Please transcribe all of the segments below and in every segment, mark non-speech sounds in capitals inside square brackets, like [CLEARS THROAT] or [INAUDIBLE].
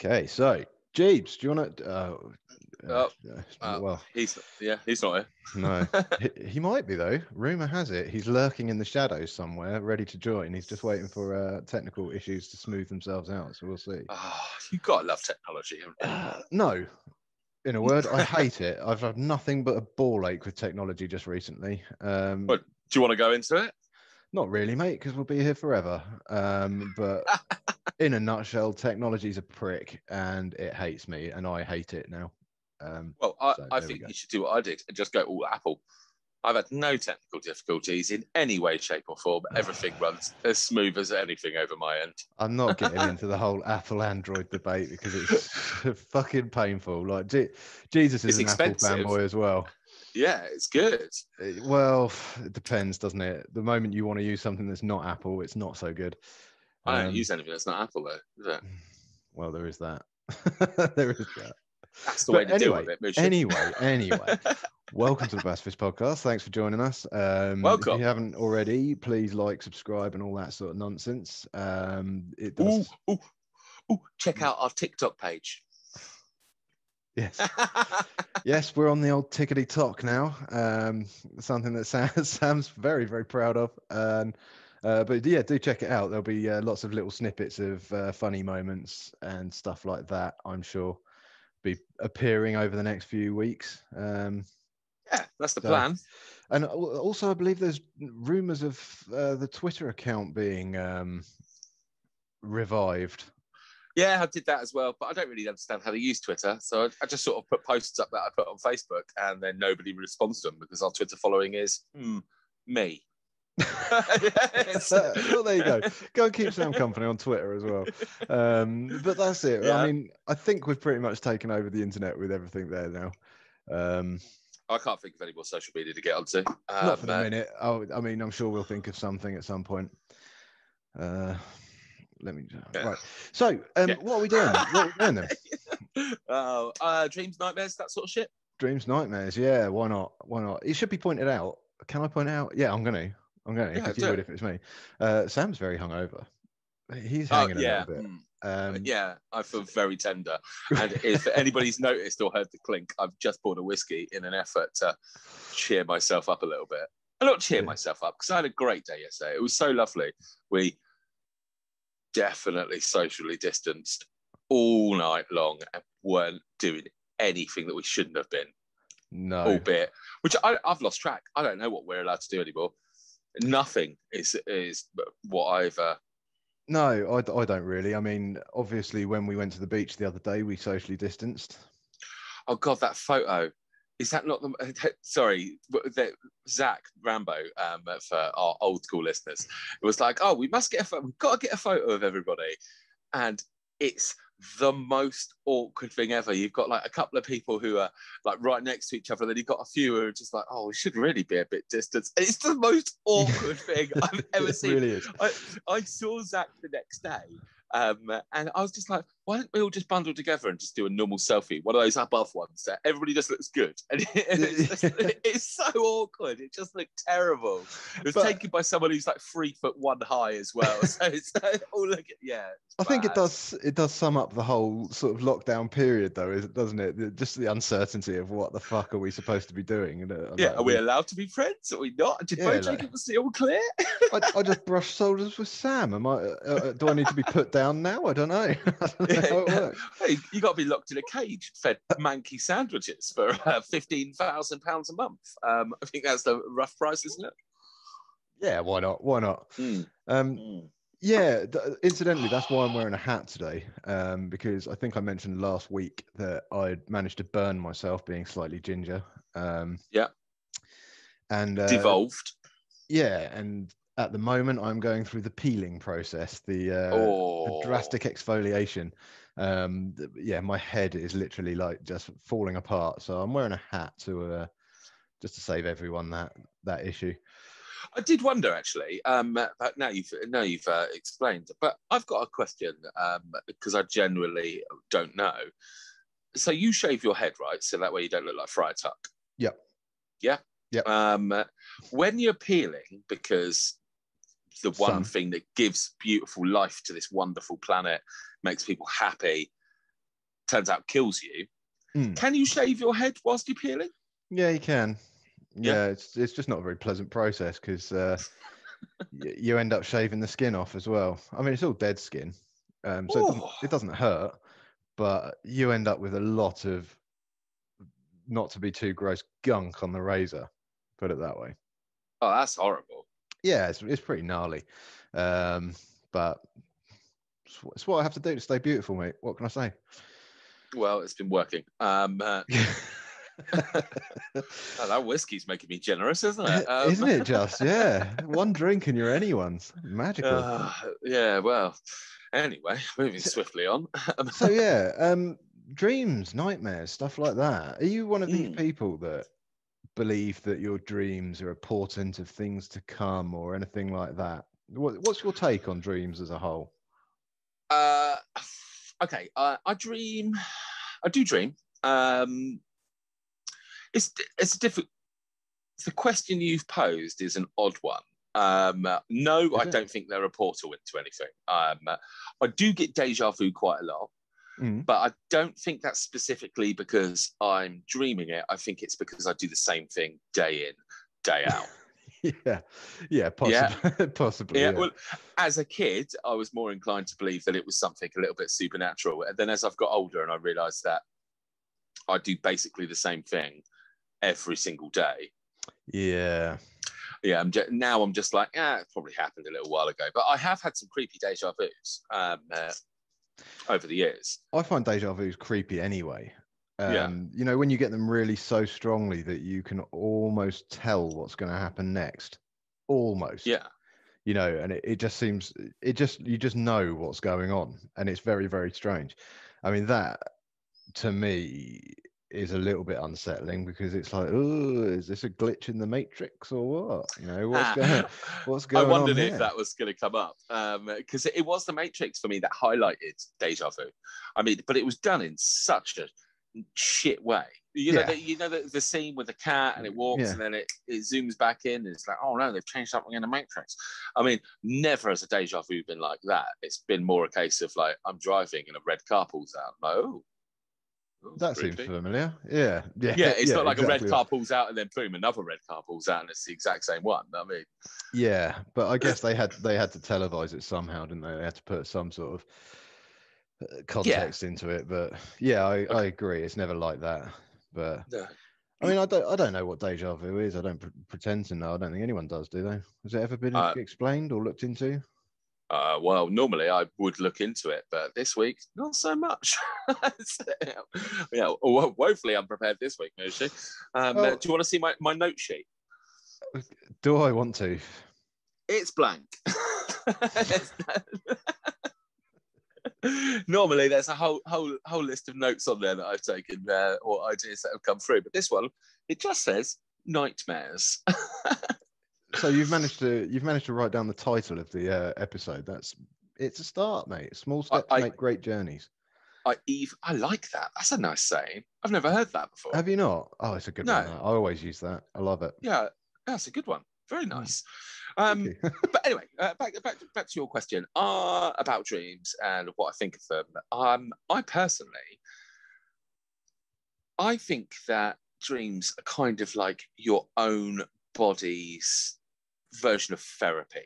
Okay, so Jeeves, do you want to? Uh, Oh, uh, uh, well, He's yeah, he's not here. no, [LAUGHS] he, he might be though. Rumor has it he's lurking in the shadows somewhere, ready to join. He's just waiting for uh, technical issues to smooth themselves out. So we'll see. Oh, you gotta love technology. Uh, no, in a [LAUGHS] word, I hate it. I've had nothing but a ball ache with technology just recently. Um, What? Do you want to go into it? Not really, mate, because we'll be here forever. Um, but [LAUGHS] in a nutshell, technology's a prick and it hates me, and I hate it now. Um, Well, I, So I we think you should do what I did and just go all Apple. I've had no technical difficulties in any way, shape, or form. Everything runs as smooth as anything over my end. I'm not [LAUGHS] getting into the whole Apple Android debate because it's [LAUGHS] fucking painful. Like Je- Jesus is It's an expensive. Apple fanboy as well. Yeah, it's good. Uh, Well, it depends, doesn't it? The moment you want to use something that's not Apple, it's not so good. I don't Um, use anything that's not Apple though. Is it? [SIGHS] Well, there is that. [LAUGHS] there is that. That's the But way to deal anyway, with it. Anyway, anyway, welcome to the Bass Fish Podcast. Thanks for joining us. Um, If you haven't already, please like, subscribe, and all that sort of nonsense. Um, it ooh, ooh, ooh, check out our TikTok page. Yes, [LAUGHS] yes, we're on the old tickety tock now. Um, something that Sam, [LAUGHS] Sam's very, very proud of. Um, uh, but yeah, do check it out. There'll be uh, lots of little snippets of uh, funny moments and stuff like that. I'm sure be appearing over the next few weeks. Um, yeah, that's the So- plan. And also, I believe there's rumors of uh, the Twitter account being um, revived. Yeah, I did that as well, but I don't really understand how to use Twitter. So I, just sort of put posts up that I put on Facebook, and then nobody responds to them because our Twitter following is hmm, me. [LAUGHS] It's- [LAUGHS] well, there you go. Go and keep Sam company on Twitter as well. Um, but that's it. Yeah. I mean, I think we've pretty much taken over the internet with everything there now. Um, I can't think of any more social media to get onto. Um, not for the uh, minute. Oh, I mean, I'm sure we'll think of something at some point. Uh, let me. Yeah. Right. So, um, Yeah. what are we doing? What are we doing then? [LAUGHS] Oh, uh, dreams, nightmares, that sort of shit. Dreams, nightmares. Yeah, why not? Why not? It should be pointed out. Can I point out? Yeah, I'm gonna. I'm gonna. Yeah, do you would if it's me. Uh, Sam's very hungover. He's Oh, hanging yeah. a little bit. mm, Um, yeah, I feel very tender. And if [LAUGHS] anybody's noticed or heard the clink, I've just bought a whiskey in an effort to cheer myself up a little bit. And not cheer Yeah. myself up because I had a great day yesterday. It was so lovely. We definitely socially distanced all night long and weren't doing anything that we shouldn't have been, No. albeit, which I, I've lost track. I don't know what we're allowed to do anymore. Nothing is is what I've. Uh, No, I, I don't really. I mean, obviously, when we went to the beach the other day, we socially distanced. Oh God, that photo. Is that not the? [LAUGHS] Sorry, the, Zach Rambo. Um, for our old school listeners, it was like, oh, we must get a. We've got to get a photo of everybody, and it's the most awkward thing ever. You've got like a couple of people who are like right next to each other, and then you've got a few who are just like, oh, we should really be a bit distant. It's the most [LAUGHS] awkward thing I've [LAUGHS] ever seen. really is. I, I saw Zach the next day, um, and I was just like, why don't we all just bundle together and just do a normal selfie, one of those above ones that everybody just looks good, [LAUGHS] and, it- it's, just, [LAUGHS] it's so awkward. It just looked terrible. It was But- taken by someone who's like three foot one high as well. [LAUGHS] So it's oh look at yeah. I think it does. It does sum up the whole sort of lockdown period, though, is- doesn't it? Just the uncertainty of what the fuck are we supposed to be doing? and, uh, Yeah, like, are we we- allowed to be friends? Are we not? Did Yeah, both like- it all clear? I, I just brushed shoulders with Sam. Am I? Uh, uh, do I need to be put down now? I don't know. I don't know works. [LAUGHS] Hey, you got to be locked in a cage, fed manky sandwiches for uh, fifteen thousand pounds a month. Um, I think that's the rough price, isn't it? Yeah, why not? Why not? Mm, Um, mm. Yeah, th- incidentally, that's why I'm wearing a hat today. Um, because I think I mentioned last week that I'd managed to burn myself being slightly ginger. Um, Yeah. And uh, Devolved. Yeah, and at the moment I'm going through the peeling process, the, uh, oh, the drastic exfoliation. Um, yeah, my head is literally like just falling apart. So I'm wearing a hat to uh, just to save everyone that that issue. I did wonder actually. Um, but now you've now you've uh, explained. But I've got a question um, because I generally don't know. So you shave your head, right? So that way you don't look like Friar Tuck. Yep. Yeah. Yep. Um, when you're peeling, because the one Sun. thing that gives beautiful life to this wonderful planet, makes people happy, turns out kills you. Mm. Can you shave your head whilst you're peeling? Yeah, you can. Yeah. Yeah, it's it's just not a very pleasant process because uh, [LAUGHS] y- you end up shaving the skin off as well. I mean, it's all dead skin, um, so it doesn't, it doesn't hurt, but you end up with a lot of not to be too gross gunk on the razor. Put it that way. Oh, that's horrible. Yeah, it's it's pretty gnarly, um, but it's, it's what I have to do to stay beautiful, mate. What can I say? Well, it's been working. Um, uh, [LAUGHS] oh, that whiskey's making me generous, isn't it? Um, [LAUGHS] Isn't it just? Yeah, one drink and you're anyone's magical. [LAUGHS] uh, yeah. Well. Anyway, moving So- swiftly on. Um, so yeah um dreams nightmares stuff like that are you one of these Mm. people that believe that your dreams are a portent of things to come or anything like that what, what's your take on dreams as a whole Uh, okay, uh, I dream. I do dream. Um, it's it's a difficult. The question you've posed is an odd one. Um, no, I don't think they're a portal into anything. Um, I do get deja vu quite a lot, Mm. but I don't think that's specifically because I'm dreaming it. I think it's because I do the same thing day in, day [LAUGHS] out. yeah yeah possibly [LAUGHS] possibly Yeah, yeah, well, as a kid, I was more inclined to believe that it was something a little bit supernatural. And then as I've got older and I realized that I do basically the same thing every single day. yeah Yeah, I'm just, now I'm just like, yeah, it probably happened a little while ago. But I have had some creepy deja vus um, uh, over the years. i find deja vu's creepy anyway um, Yeah. you know when you get them really so strongly that you can almost tell what's going to happen next almost Yeah. you know and it, it just seems it just you just know what's going on and it's very very strange i mean that to me is a little bit unsettling because it's like oh is this a glitch in the matrix or what you know what's ah. going [LAUGHS] what's I wondered on if that was going to come up um, because it was the Matrix for me that highlighted deja vu. I mean, but it was done in such a shit way. You know, Yeah. the, you know the, the scene with the cat and it walks Yeah. and then it, it zooms back in. And it's like, oh no, they've changed something in the Matrix. I mean, never has a deja vu been like that. It's been more a case of like I'm driving and a red car pulls out. I'm like, oh, oh, that seems familiar yeah yeah Yeah, it's not like a red car pulls out and then boom, another red car pulls out and it's the exact same one. I mean, yeah but i guess [LAUGHS] they had they had to televise it somehow didn't they they had to put some sort of uh, context into it but yeah i i agree it's never like that but no. I mean, I don't, I don't know what deja vu is. I don't pre- pretend to know. I don't think anyone does, do they? Has it ever been Uh, explained or looked into? Uh, well, normally I would look into it, but this week not so much. [LAUGHS] So, yeah, wo- woefully unprepared this week, Moshi. Um, Well- uh, do you want to see my, my note sheet? Do I want to? It's blank. [LAUGHS] normally there's a whole whole whole list of notes on there that I've taken uh, or ideas that have come through, but this one it just says nightmares. [LAUGHS] So you've managed to, you've managed to write down the title of the uh, episode. That's, it's a start, mate. Small steps I- make great journeys. I Eve, I like that. That's a nice saying. I've never heard that before. Have you not? Oh, it's a good No. one. I always use that. I love it. Yeah, that's a good one. Very Mm. nice. Um, [LAUGHS] but anyway, uh, back, back back to your question uh, about dreams and what I think of them. Um, I personally, I think that dreams are kind of like your own body's version of therapy.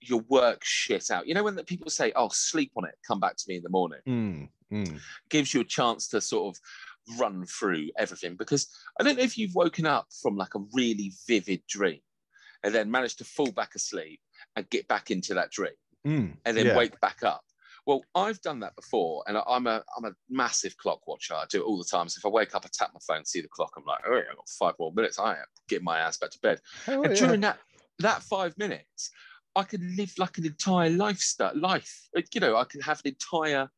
Your work shit out. You know when the people say, "Oh, sleep on it, come back to me in the morning." Mm, mm. gives you a chance to sort of run through everything because I don't know if you've woken up from like a really vivid dream and then managed to fall back asleep and get back into that dream Mm. and then Yeah. wake back up. Well, I've done that before, and I'm a I'm a massive clock watcher. I do it all the time. So if I wake up, I tap my phone, see the clock, I'm like, oh, yeah, I've got five more minutes. I am getting my ass back to bed. Oh, and yeah. during that that five minutes, I can live like an entire lifestyle life. You know, I can have an entire,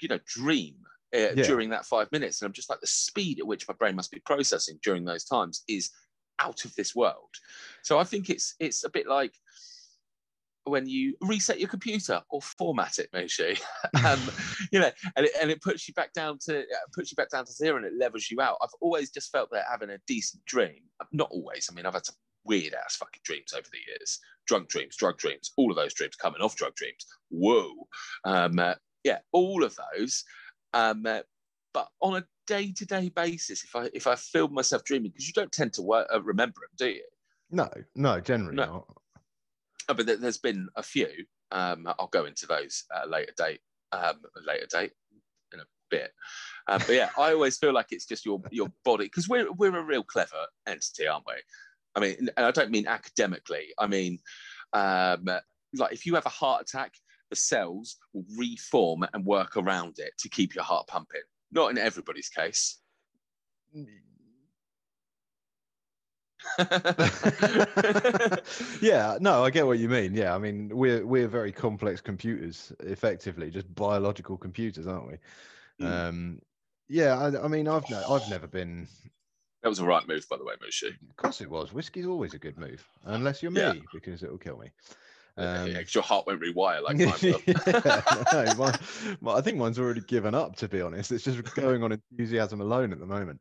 you know, dream uh, Yeah. during that five minutes, and I'm just like the speed at which my brain must be processing during those times is out of this world. So I think it's it's a bit like when you reset your computer or format it, Moshi. [LAUGHS] um, [LAUGHS] you know, and it, and it puts you back down to uh, puts you back down to zero and it levels you out. I've always just felt that having a decent dream, not always. I mean, I've had some weird ass fucking dreams over the years, drunk dreams, drug dreams, all of those dreams coming off drug dreams. Whoa, um, uh, yeah, all of those. Um, uh, but on a day to day basis, if I if I feel myself dreaming, because you don't tend to work, uh, remember them, do you? No, no, generally No. not. Oh, but there- there's been a few. Um, I'll go into those at a later date. Um, later date in a bit. Um, but yeah, I always feel like it's just your your body because we're we're a real clever entity, aren't we? I mean, and I don't mean academically. I mean, um, like if you have a heart attack, the cells will reform and work around it to keep your heart pumping. Not in everybody's case. [LAUGHS] yeah, no, I get what you mean. Yeah, I mean, we're we're very complex computers, effectively, just biological computers, aren't we? Mm. Um, yeah, I, I mean, I've no, I've never been. That was a right move, by the way, Mushu. Of course, it was. Whiskey's always a good move, unless you're me, Yeah. because it will kill me. yeah, Um, 'cause your heart won't rewire like [LAUGHS] mine [LAUGHS] yeah, no, mine- my- I think mine's already given up. To be honest, it's just going on enthusiasm alone at the moment.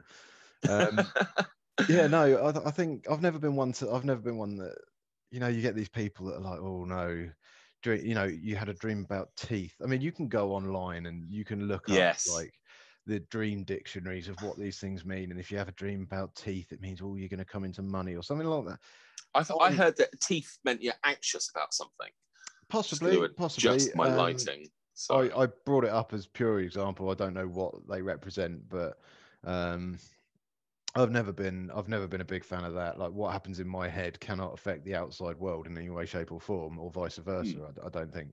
Um, [LAUGHS] yeah, no, I, I think I've never been one to. I've never been one that, you know, you get these people that are like, oh no, dream, you know, you had a dream about teeth. I mean, you can go online and you can look Yes. up like the dream dictionaries of what these things mean. And if you have a dream about teeth, it means oh, you're going to come into money or something like that. I thought I Um, heard that teeth meant you're anxious about something. Possibly, possibly. Just my um, lighting. Sorry. I, I brought it up as pure example. I don't know what they represent, but um, I've never been I've never been a big fan of that. Like what happens in my head cannot affect the outside world in any way, shape, or form, or vice versa. I, I don't think.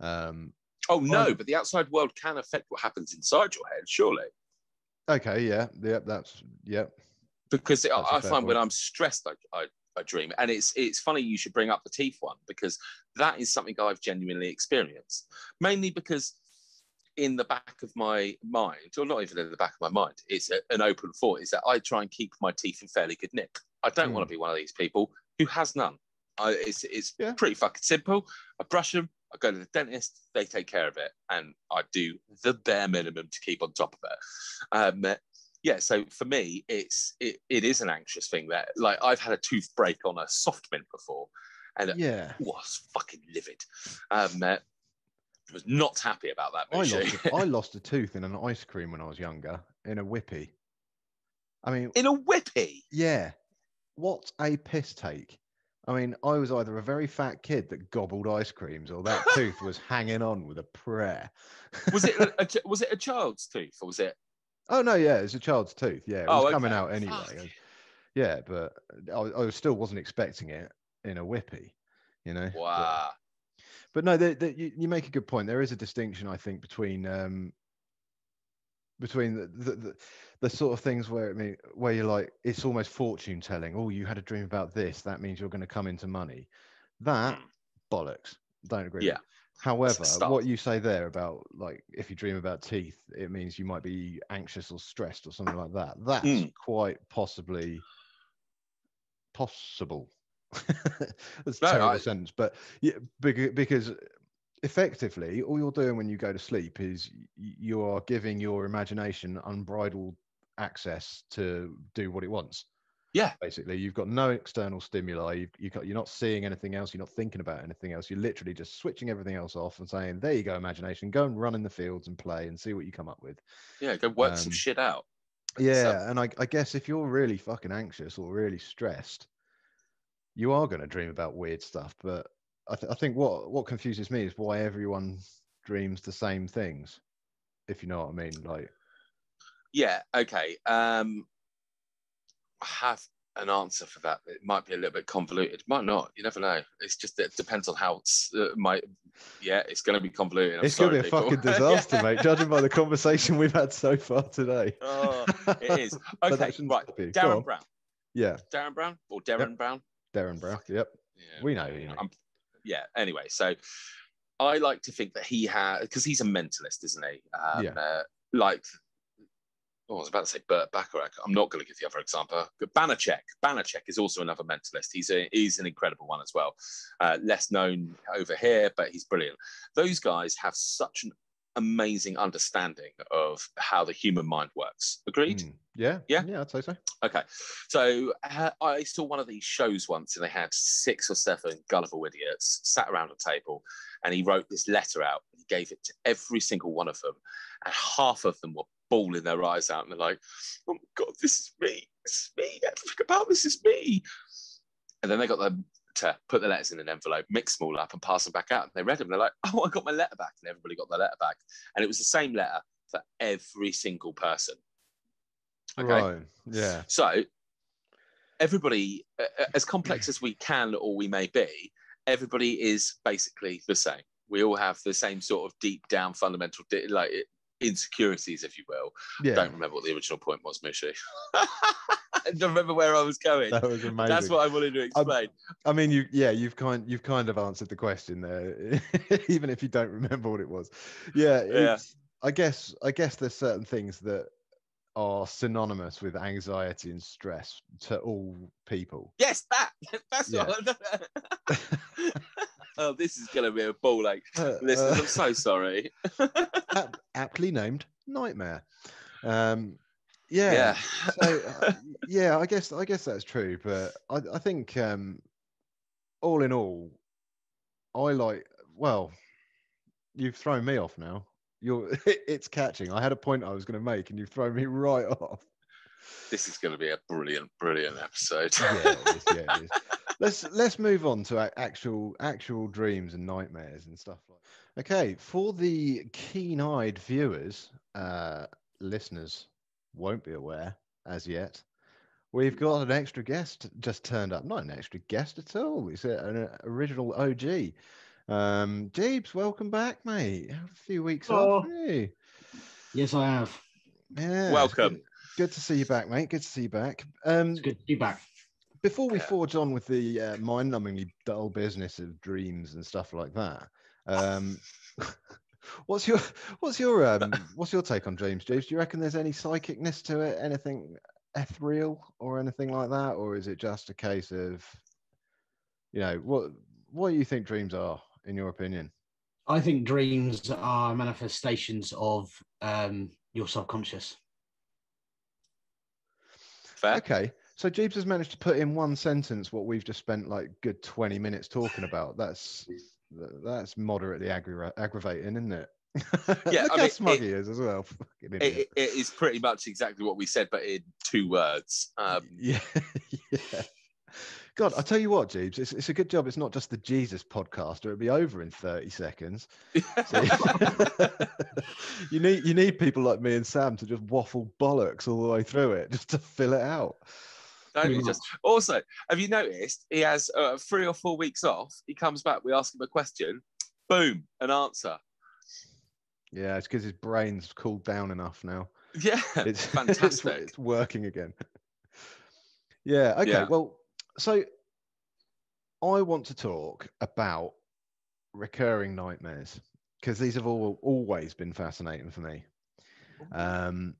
Um, oh no, I- but the outside world can affect what happens inside your head, surely. okay, yeah, yeah, that's yeah, Because it, That's I fair find when. I'm stressed, I, I, I dream, and it's it's funny you should bring up the teeth one because that is something I've genuinely experienced. Mainly because in the back of my mind, or not even in the back of my mind, it's a, an open thought. Is that I try and keep my teeth in fairly good nick. I don't Hmm. want to be one of these people who has none. I, it's it's Yeah. pretty fucking simple. I brush them. I go to the dentist. They take care of it, and I do the bare minimum to keep on top of it. Um, yeah, so for me, it's it, it is an anxious thing that like I've had a tooth break on a soft mint before, and it yeah. was fucking livid. Um, uh, was not happy about that. I lost a, I [LAUGHS] lost a tooth in an ice cream when I was younger in a whippy. I mean, in a whippy. Yeah. What a piss take. I mean, I was either a very fat kid that gobbled ice creams or that [LAUGHS] tooth was hanging on with a prayer. Was it a, a [LAUGHS] was it a child's tooth or was it? Oh, no, yeah, it's a child's tooth. Yeah, it Oh, was coming out anyway. Fuck. Yeah, but I, I still wasn't expecting it in a whippy, you know? But- Wow. but no, the, the, you, you make a good point. There is a distinction, I think, between um, between the, the, the, the sort of things where I mean, where you're like, it's almost fortune telling. Oh, you had a dream about this. That means you're going to come into money. That bollocks. Don't agree. Hmm. Yeah. However, what you say there about like if you dream about teeth, it means you might be anxious or stressed or something like that. That's Mm. quite possibly possible. [LAUGHS] That's a No, terrible I- sentence, but yeah, because effectively, all you're doing when you go to sleep is you are giving your imagination unbridled access to do what it wants. Yeah. Basically, you've got no external stimuli. You've, you got, you're not seeing anything else. You're not thinking about anything else. You're literally just switching everything else off and saying, "There you go, imagination. Go and run in the fields and play and see what you come up with." Yeah, go work some Um, shit out. Yeah, and I, I guess if you're really fucking anxious or really stressed, you are going to dream about weird stuff. But I, th- I think what what confuses me is why everyone dreams the same things. If you know what I mean, like Yeah. Okay. Um, I have an answer for that. It might be a little bit convoluted. Might not. You never know. It's just it depends on how it's uh, my. Yeah, it's going to be convoluted. I'm it's going to be a sorry, fucking [LAUGHS] disaster, Yeah. mate. Judging by the conversation we've had so far today. [LAUGHS] Oh, it is. [LAUGHS] Okay, right. stop you. Go Derren. Brown. Yeah, Derren Brown or Derren Brown. Derren Brown. Yep, Yeah. we know. You know. I'm, yeah. Anyway, so I like to think that he had because he's a mentalist, isn't he? Um, Yeah. uh, like oh, I was about to say Burt Bacharach. I'm not going to give the other example. But Banachek. Banachek is also another mentalist. He's a he's an incredible one as well. Uh, less known over here, but he's brilliant. Those guys have such an amazing understanding of how the human mind works. Agreed? Mm, yeah. Yeah? Yeah, I'd say so. Okay. So uh, I saw one of these shows once and they had six or seven gullible idiots sat around a table and he wrote this letter out and he gave it to every single one of them. And half of them were bawling their eyes out and they're like, oh my God, this is me. This is me. Everything about this is me. And then they got them to put the letters in an envelope, mix them all up, and pass them back out. And they read them. They're like, "Oh, I got my letter back," and everybody got their letter back, and it was the same letter for every single person. Okay, Right. Yeah. so everybody, as complex as we can or we may be, everybody is basically the same. We all have the same sort of deep down fundamental like insecurities, if you will. Yeah. Don't remember what the original point was, Mushy. [LAUGHS] I don't remember where I was going. That was amazing. That's what I wanted to explain. I mean, you yeah, you've kind you've kind of answered the question there, [LAUGHS] even if you don't remember what it was. Yeah, Yeah. I guess I guess there's certain things that are synonymous with anxiety and stress to all people. Yes, that. [LAUGHS] That's what. Oh, this is going to be a ball ache. [LAUGHS] Uh, Listeners, uh, I'm so sorry. [LAUGHS] ap- aptly named nightmare. Um, yeah. Yeah. so uh, [LAUGHS] yeah, I guess I guess that's true, but I, I think um, all in all, I like. Well, you've thrown me off now. You're it's catching. I had a point I was going to make, and you've thrown me right off. This is going to be a brilliant, brilliant episode. Yeah, is, yeah, it is. Let's let's move on to actual actual dreams and nightmares and stuff like. That. Okay, for the keen-eyed viewers, uh, listeners won't be aware as yet. We've got an extra guest just turned up. Not an extra guest at all. It's a- an original OG. Um, Jeeves, welcome back, mate. A few weeks off. Oh. Hey. Yes, I have. Yeah. Welcome. Good, good to see you back, mate. Good to see you back. Um, It's good to be back. Before we Yeah. forge on with the uh, mind-numbingly dull business of dreams and stuff like that, um, [LAUGHS] what's your what's your um, [LAUGHS] what's your take on dreams, James? Do you reckon there's any psychicness to it, anything ethereal or anything like that, or is it just a case of, you know, what what do you think dreams are, in your opinion? I think dreams are manifestations of um, your subconscious. Fair. Okay, so Jeeves has managed to put in one sentence what we've just spent like good twenty minutes talking about. That's that's moderately aggra- aggravating, isn't it? [LAUGHS] Yeah, Look I how mean, smug it- he is as well. [LAUGHS] It, it- it is pretty much exactly what we said, but in two words. Um, [LAUGHS] yeah, yeah. God, I tell you what, Jeeves, it's, it's a good job. It's not just the Jeeves podcast, or it'll be over in thirty seconds. So- you need you need people like me and Sam to just waffle bollocks all the way through it, just to fill it out. Don't you just also have you noticed he has uh, three or four weeks off? He comes back, we ask him a question, boom, an answer. Yeah, it's because his brain's cooled down enough now. Yeah, It's [LAUGHS] it's- fantastic. It's, working again. yeah. Okay. Yeah. Well, so I want to talk about recurring nightmares because these have all always been fascinating for me. Um,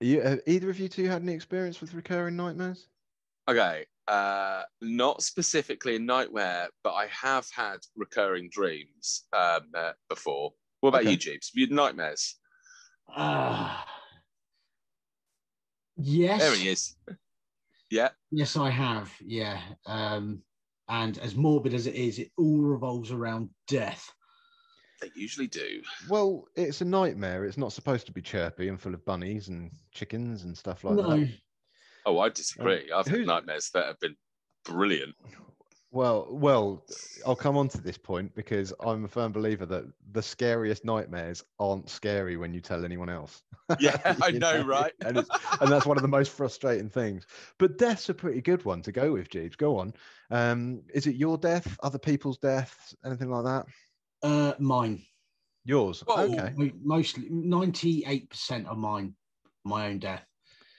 you, have either of you two had any experience with recurring nightmares? Okay, uh, not specifically a nightmare, but I have had recurring dreams um, uh, before. What about Okay. you, Jeeps? You had nightmares? Ah. yes. There he is. Yeah, Yes, I have. Yeah. Um, and as morbid as it is, it all revolves around death. They usually do. Well, it's a nightmare. It's not supposed to be chirpy and full of bunnies and chickens and stuff like no. that. Oh, I disagree. I've had nightmares that have been brilliant. Well, well, I'll come on to this point because I'm a firm believer that the scariest nightmares aren't scary when you tell anyone else. [LAUGHS] Yeah, [LAUGHS] I You know, right? and, it's, and that's one of the most frustrating things. But death's a pretty good one to go with, Jeeves. Go on. Um, is it your death, other people's deaths, anything like that? Uh, mine. Yours. Whoa. Okay. Mostly, ninety-eight percent of mine, my own death.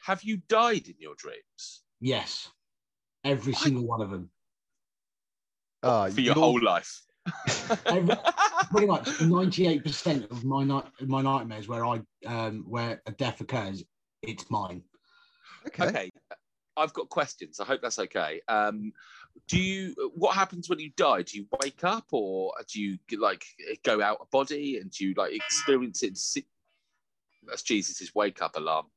Have you died in your dreams Yes, every What? single one of them. Ah, for your yours- whole life? Every- [LAUGHS] Pretty much ninety-eight percent of my night my nightmares where I um where a death occurs, it's mine. Okay. okay, I've got questions. I hope that's okay. Um, do you? What happens when you die? Do you wake up, or do you like go out of body, and do you like experience it? That's Jeeves's wake up alarm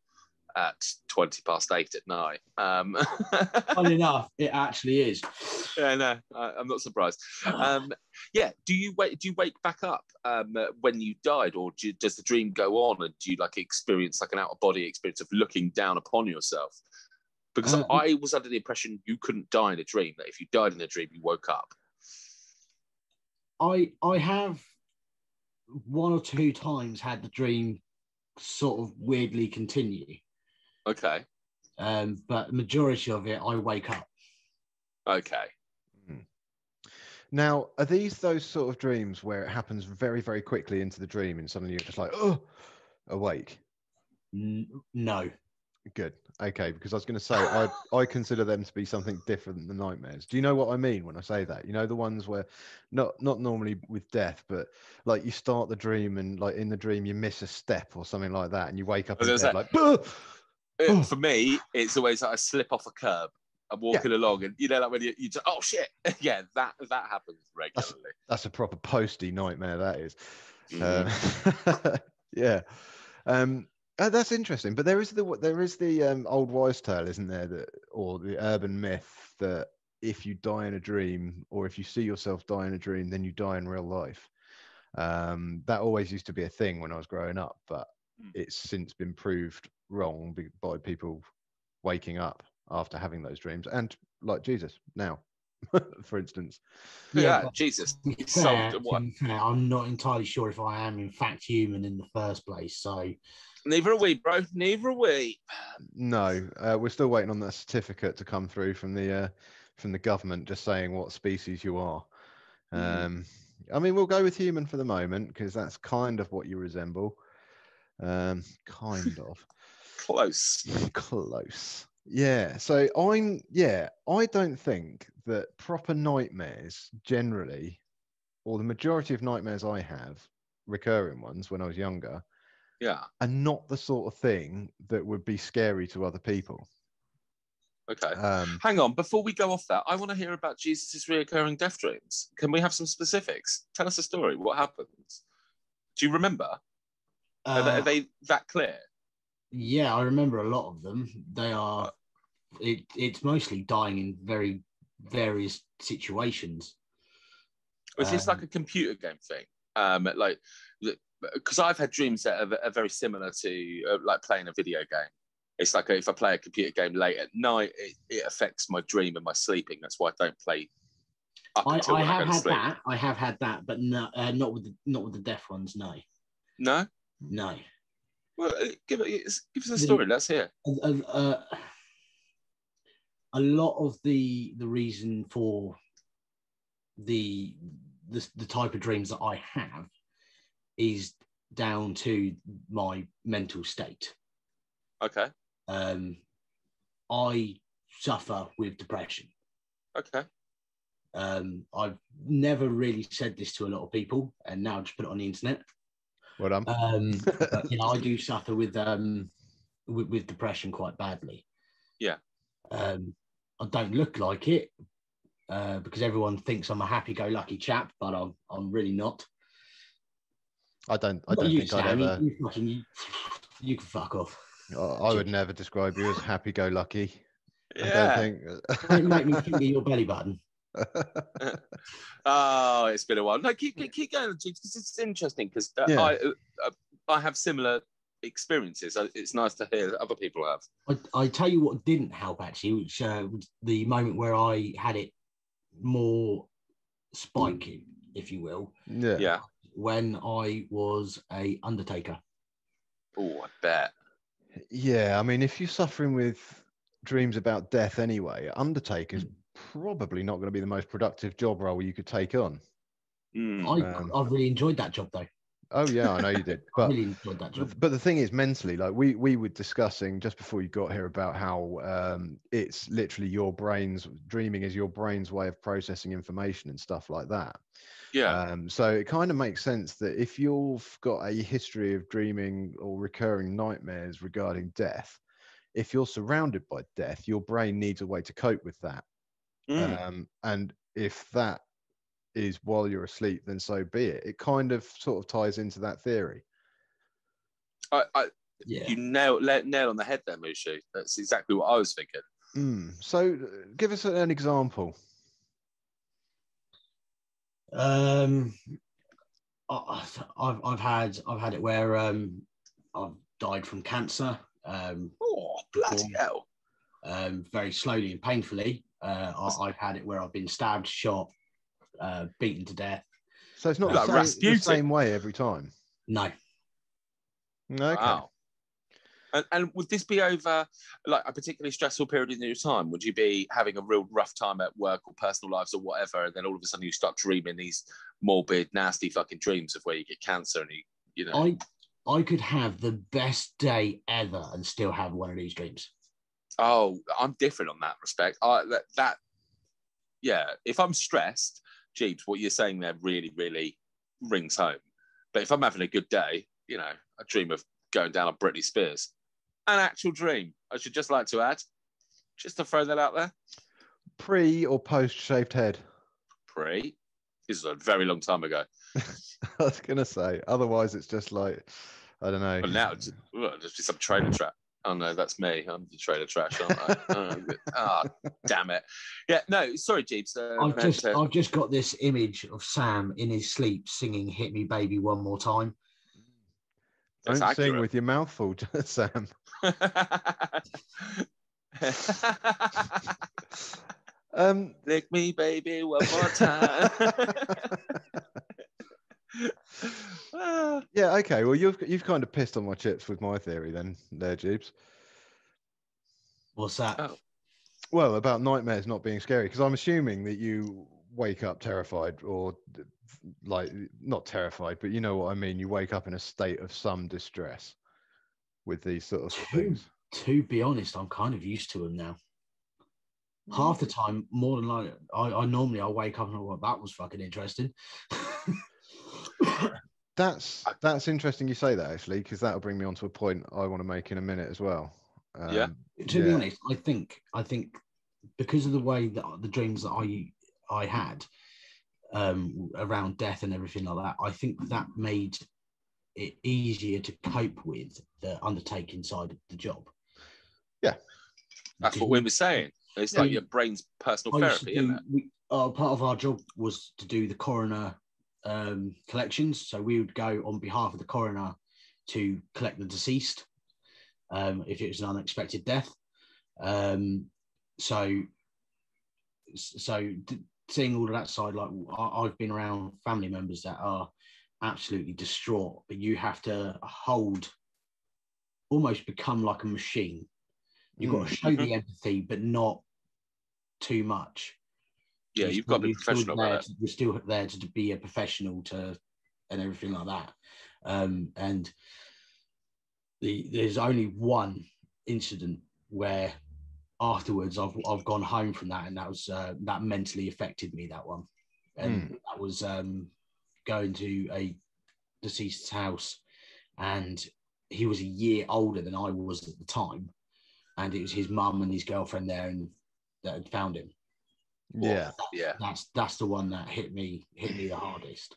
at twenty past eight at night. Um, [LAUGHS] Funny enough, it actually is. yeah, no, I, I'm not surprised. Um, yeah, do you wait? Do you wake back up um, when you died, or do you, does the dream go on, and do you like experience like an out of body experience of looking down upon yourself? Because Uh, I was under the impression you couldn't die in a dream; that if you died in a dream, you woke up. I I have one or two times had the dream sort of weirdly continue, Okay, um, but majority of it I wake up. okay. Now, are these those sort of dreams where it happens very, very quickly into the dream and suddenly you're just like, oh, awake? N- no, Good. Okay, because I was going to say I [LAUGHS] I consider them to be something different than the nightmares. Do you know what I mean when I say that? You know the ones where not not normally with death, but like you start the dream and like in the dream you miss a step or something like that, and you wake up and in was like, "Ah!" Uh. For me, it's always like I slip off a curb. I'm walking along, and you know, like when you, you just, oh shit, [LAUGHS] yeah, that that happens regularly. that's a proper posty nightmare. That is. Um, [LAUGHS] yeah. Um, uh, that's interesting. But there is the there is the um, old wise tale, isn't there? That or the urban myth that if you die in a dream, or if you see yourself die in a dream, then you die in real life. Um, that always used to be a thing when I was growing up, but Hmm. it's since been proved wrong by people waking up after having those dreams, and like Jeeves now, [LAUGHS] for instance. yeah, but Jeeves. to fair, solved to what? be fair, I'm not entirely sure if I am in fact human in the first place. So Neither are we, bro. Neither are we. No, uh, we're still waiting on that certificate to come through from the uh, from the government, just saying what species you are. Mm. Um, I mean, we'll go with human for the moment because that's kind of what you resemble. Um, kind [LAUGHS] of Close. [LAUGHS] close. Yeah. So I'm. Yeah, I don't think that proper nightmares generally, or the majority of nightmares I have, recurring ones when I was younger, Yeah. And not the sort of thing that would be scary to other people. Okay. Um, Hang on. Before we go off that, I want to hear about Jeeves' reoccurring death dreams. Can we have some specifics? Tell us a story. What happens? Do you remember? Are, they, uh, are they that clear? yeah, I remember a lot of them. They are. It, it's mostly dying in very various situations. Was this like Um, a computer game thing? Um, like, because I've had dreams that are, are very similar to uh, like playing a video game. It's like if I play a computer game late at night, it, it affects my dream and my sleeping. That's why I don't play I, I have had sleep. that. I have had that, but no, uh, not with the, not with the deaf ones. No, No, no. well, uh, give it, give us a The- story. Let's hear. a, a, a lot of the the reason for the, the the type of dreams that I have is down to my mental state. Okay, Um, I suffer with depression. okay. Um, I've never really said this to a lot of people, and now I just put it on the internet. well done. Um, [LAUGHS] but, you know, I do suffer with um with, with depression quite badly. Yeah. Um, I don't look like it uh, because everyone thinks I'm a happy-go-lucky chap, but I'm I'm really not. I don't. I don't you, think I'd Sam, you- ever. You, fucking, you, you can fuck off. I, I would never describe you as happy-go-lucky. I Yeah. don't Don't make me think of your belly button. [LAUGHS] [LAUGHS] Oh, it's been a while. No, keep keep, keep going, because it's interesting because uh, Yeah. I uh, I have similar experiences. Uh, It's nice to hear that other people have. I, I tell you what didn't help actually, which uh, was the moment where I had it more spiky, if you will, yeah. Yeah. When I was a undertaker. Oh, I bet. Yeah. I mean, if you're suffering with dreams about death anyway, Undertaker's probably not going to be the most productive job role you could take on. Mm. I Um, I really enjoyed that job though. Oh yeah, I know you did. [LAUGHS] I But really enjoyed that job. But, but the thing is, mentally, like we we were discussing just before you got here about how um, it's literally your brain's dreaming is your brain's way of processing information and stuff like that. Yeah. Um, so it kind of makes sense that if you've got a history of dreaming or recurring nightmares regarding death, if you're surrounded by death, your brain needs a way to cope with that. Mm. Um, and if that is while you're asleep, then so be it. It kind of sort of ties into that theory. I, I, Yeah. You nail le- nail on the head there, Mushu. That's exactly what I was thinking. Mm. So uh, give us an example. Um, I- I've I've had I've had it where um I've died from cancer. Um, Oh bloody Cool. hell! um, very slowly and painfully. Uh, I, I've had it where I've been stabbed, shot, uh, beaten to death. So it's not Like the, same, the same way every time. No, Okay. Wow. And, and would this be over like a particularly stressful period in your time? Would you be having a real rough time at work or personal lives or whatever, and then all of a sudden you start dreaming these morbid, nasty fucking dreams of where you get cancer and you, you know? I I could have the best day ever and still have one of these dreams. Oh, I'm different on that respect. I that, that yeah, if I'm stressed, Jeeps, what you're saying there really, really rings home. But if I'm having a good day, you know, I dream of going down on Britney Spears. An actual dream. I should just like to add, just to throw that out there. Pre or post shaved head? Pre. This is a very long time ago. [LAUGHS] I was gonna say. Otherwise, it's just like I don't know. But now it's ugh, just be some trailer trap. Oh no, that's me. I'm the trailer trash, aren't I? [LAUGHS] oh, ah, damn it. Yeah, no, sorry, Jeeps. Uh, I've just to- I've just got this image of Sam in his sleep singing "Hit Me, Baby, One More Time." that's Don't sing with your mouth full, [LAUGHS] Sam. Um, Lick me, baby, one more time. Ah, [LAUGHS] yeah, okay. Well, you've you've kind of pissed on my chips with my theory then, there, Jeeps. What's that? Oh. Well, about nightmares not being scary, because I'm assuming that you wake up terrified or d- like not terrified, but you know what I mean. You wake up in a state of some distress with these sort of Two. things. To be honest, I'm kind of used to them now. Half the time, more than like I, I normally I wake up and I well, that was fucking interesting. [LAUGHS] That's that's interesting you say that actually, because that'll bring me on to a point I want to make in a minute as well. Yeah. Um, to be honest, I think I think because of the way that the dreams that I I had um, around death and everything like that, I think that made it easier to cope with the undertaking side of the job. Yeah. That's what Wim was saying. It's Yeah, like your brain's personal I used to therapy, isn't it? we, uh, part of our job was to do the coroner um, collections. So we would go on behalf of the coroner to collect the deceased um, if it was an unexpected death. Um, so, so d- seeing all of that side, like I, I've been around family members that are absolutely distraught, but you have to hold, almost become like a machine. You've got to show the empathy, but not too much. Yeah, You're you've got to be still- still professional it. to- You're still there to be a professional to, and everything like that. Um, and the there's only one incident where afterwards I've I've gone home from that, and that was uh, that mentally affected me. That one, and that was um, going to a deceased's house, and he was a year older than I was at the time, and it was his mum and his girlfriend there, and that had found him. Yeah. Yeah, That's that's the one that hit me hit me the hardest.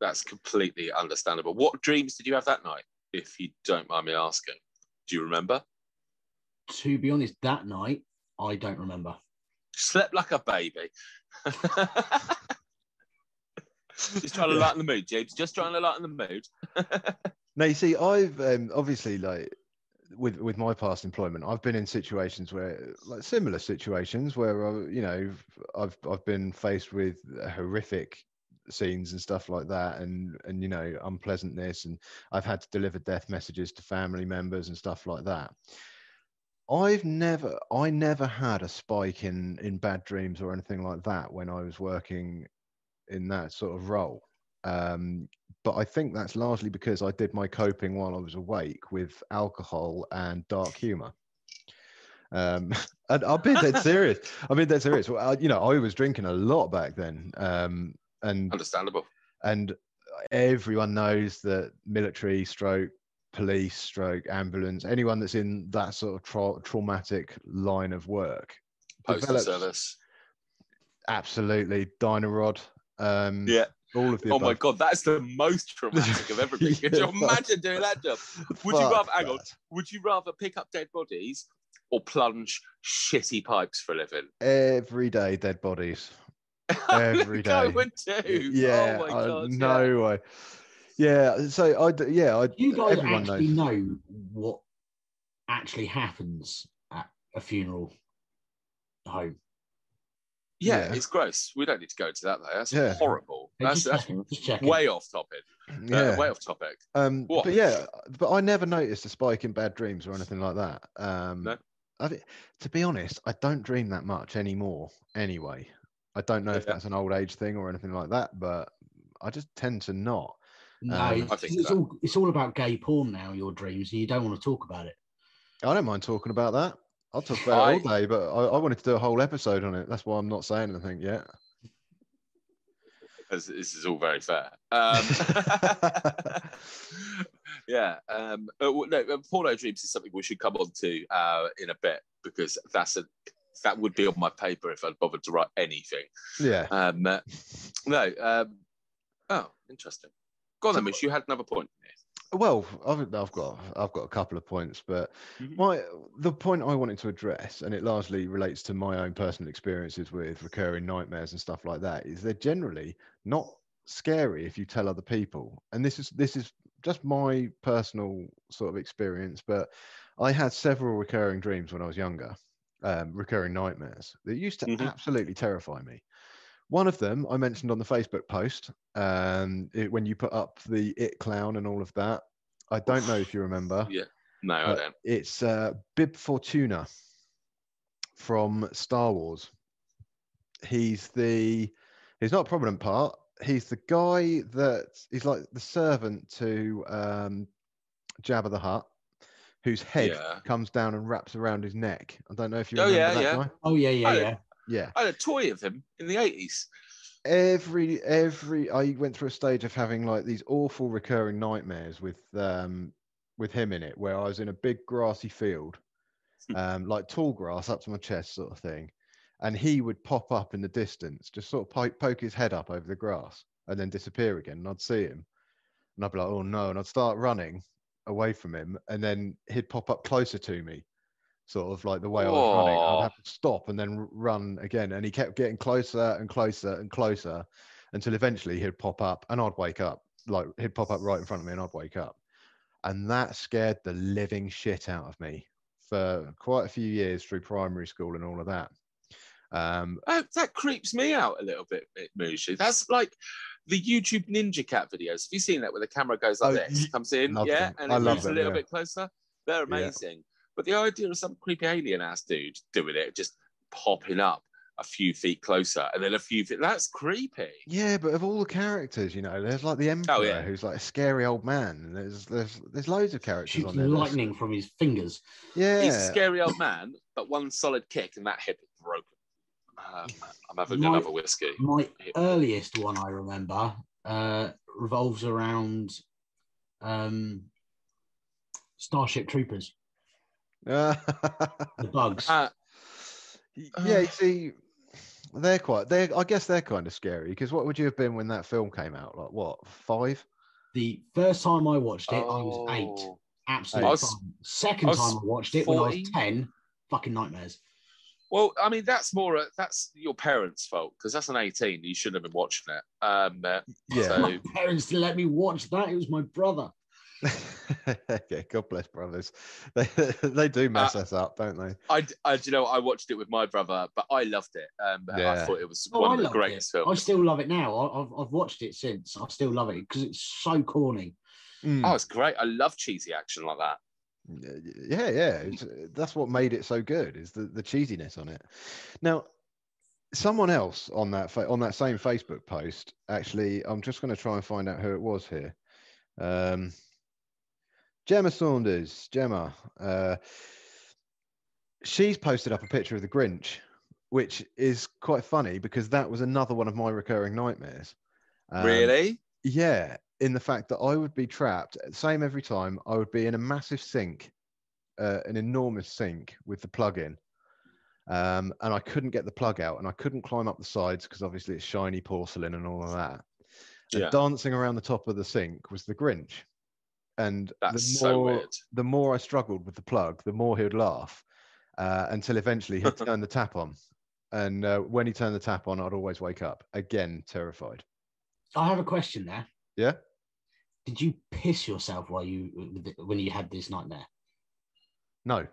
that's completely understandable. What dreams did you have that night, if you don't mind me asking? Do you remember? To be honest, that night I don't remember. Slept like a baby. [LAUGHS] Just trying to lighten the mood, James. Just trying to lighten the mood. [LAUGHS] Now you see, I've um, obviously like with with my past employment, I've been in situations where like similar situations where I, you know I've I've been faced with horrific scenes and stuff like that, and and you know unpleasantness, and I've had to deliver death messages to family members and stuff like that. I've never I never had a spike in in bad dreams or anything like that when I was working in that sort of role. Um, but I think that's largely because I did my coping while I was awake with alcohol and dark humor. Um, [LAUGHS] and I've been dead [LAUGHS] serious. I've been dead serious. Well, I, you know, I was drinking a lot back then. Um, and Understandable. and everyone knows that military stroke police stroke ambulance anyone that's in that sort of tra- traumatic line of work Postal service. absolutely Dyno-Rod um Yeah. all of the Oh my god, that's the most traumatic of everything. Could you imagine doing that job? Would you Fuck rather hang on? Would you rather pick up dead bodies or plunge shitty pipes for a living? every day dead bodies [LAUGHS] Every day. I would and do. yeah Oh my I- god. no way yeah so I. yeah I, You guys everyone actually knows know what actually happens at a funeral home. Yeah. Yeah. it's gross. We don't need to go into that though. That's Yeah. horrible. That's, that's checking, just checking. way off topic. Uh, yeah way off topic. Um, What? but yeah, but I never noticed a spike in bad dreams or anything like that. Um, No? I thi- to be honest, I don't dream that much anymore. Anyway, I don't know if Yeah. that's an old age thing or anything like that, but I just tend to not. No, Um, it's, it's so. all it's all about gay porn now. Your dreams, and you don't want to talk about it. I don't mind talking about that. I'll talk about it all day, but I, I wanted to do a whole episode on it. That's why I'm not saying anything yet. As this is all very fair. Um, [LAUGHS] yeah. Um, uh, no, uh, porno dreams is something we should come on to uh, in a bit because that's a that would be on my paper if I'd bothered to write anything. yeah. Um, uh, no. Um, oh, interesting. Go on, So- Mish. You had another point. Well, I've, I've got I've got a couple of points, but Mhm. my the point I wanted to address, and it largely relates to my own personal experiences with recurring nightmares and stuff like that, is they're generally not scary if you tell other people. And this is this is just my personal sort of experience, but I had several recurring dreams when I was younger, um, recurring nightmares that used to Mhm. absolutely terrify me. One of them I mentioned on the Facebook post um, it, when you put up the it clown and all of that. I don't know if you remember. [LAUGHS] Yeah. No, I don't. It's uh, Bib Fortuna from Star Wars. He's the he's not a prominent part. He's the guy that he's like the servant to um, Jabba the Hutt, whose head Yeah. comes down and wraps around his neck. I don't know if you Oh, remember yeah, that yeah. guy. Oh yeah, yeah, Oh, yeah. Yeah. I had a toy of him in the 80s. every every I went through a stage of having like these awful recurring nightmares with um with him in it where I was in a big grassy field um like tall grass up to my chest sort of thing and he would pop up in the distance just sort of poke, poke his head up over the grass and then disappear again and I'd see him and I'd be like oh no and I'd start running away from him and then he'd pop up closer to me sort of like the way I was running I'd have to stop and then run again and he kept getting closer and closer and closer until eventually he'd pop up and I'd wake up like he'd pop up right in front of me and I'd wake up and that scared the living shit out of me for quite a few years through primary school and all of that um Oh, that creeps me out a little bit, Mushi. That's like the YouTube Ninja Cat videos. Have you seen that where the camera goes like Oh, this, comes in, yeah, them. and I it moves a little yeah. bit closer? They're amazing. But the idea of some creepy alien ass dude doing it, just popping up a few feet closer and then a few feet, that's creepy. yeah but of all the characters you know there's like the emperor Oh, yeah. who's like a scary old man and there's there's there's loads of characters on there lightning from his fingers. yeah He's a scary old man, but one solid kick and that hip is broken. Um, I'm having My- another whiskey. My earliest one I remember uh, revolves around um, Starship Troopers, the [LAUGHS] bugs. Uh, yeah, you Uh. see, they're quite. They, I guess, they're kind of scary. Because what would you have been when that film came out? Like what, five? the first time I watched it, I was eight. oh. Absolutely was- Second I time I watched it when I was 10, fucking nightmares. Well, I mean, that's more, uh, that's your parents' fault because that's an 18. You shouldn't have been watching it. Um, uh, Yeah. So- My parents didn't let me watch that. It was my brother. [LAUGHS] yeah, God bless brothers. [LAUGHS] They they do mess Uh, us up, don't they? I, I, you know, I watched it with my brother, but I loved it. Um, I thought it was Oh, one I of the loved greatest it. I still love it now. I, I've, I've watched it since. I still love it because it's so corny. Mm. Oh, it's great. I love cheesy action like that. Yeah, yeah. It's, that's what made it so good is the, the cheesiness on it. Now, someone else on that fa- on that same Facebook post. Actually, I'm just going to try and find out who it was here. Um, Gemma Saunders, Gemma. Uh, she's posted up a picture of the Grinch, which is quite funny because that was another one of my recurring nightmares. Um, really? Yeah, in the fact that I would be trapped, same every time. I would be in a massive sink, uh, an enormous sink with the plug in, um, and I couldn't get the plug out, and I couldn't climb up the sides because obviously it's shiny porcelain and all of that. And Yeah. dancing around the top of the sink was the Grinch, and That's the more weird. the more I struggled with the plug, the more he would laugh, uh, until eventually he'd [LAUGHS] turn the tap on. And uh, when he turned the tap on, I'd always wake up again, terrified. I have a question there. Yeah. Did you piss yourself while you when you had this nightmare? No,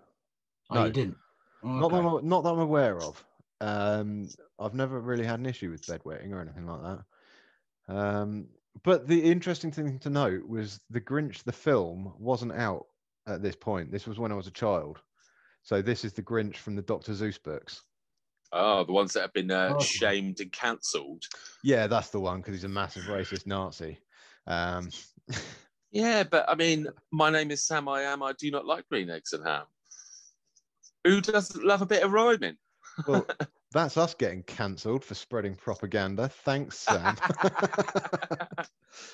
Oh, No. you didn't. not that I'm, not that I'm aware of. Um, I've never really had an issue with bedwetting or anything like that. Um, but the interesting thing to note was the Grinch, the film, wasn't out at this point. This was when I was a child. So this is the Grinch from the Doctor Seuss books. Oh, the ones that have been uh, Oh. shamed and cancelled. Yeah, that's the one because he's a massive racist Nazi. Um, [LAUGHS] Yeah, but I mean, my name is Sam. I am. I do not like green eggs and ham. Who doesn't love a bit of rhyming? well, [LAUGHS] that's us getting cancelled for spreading propaganda. Thanks, Sam. [LAUGHS]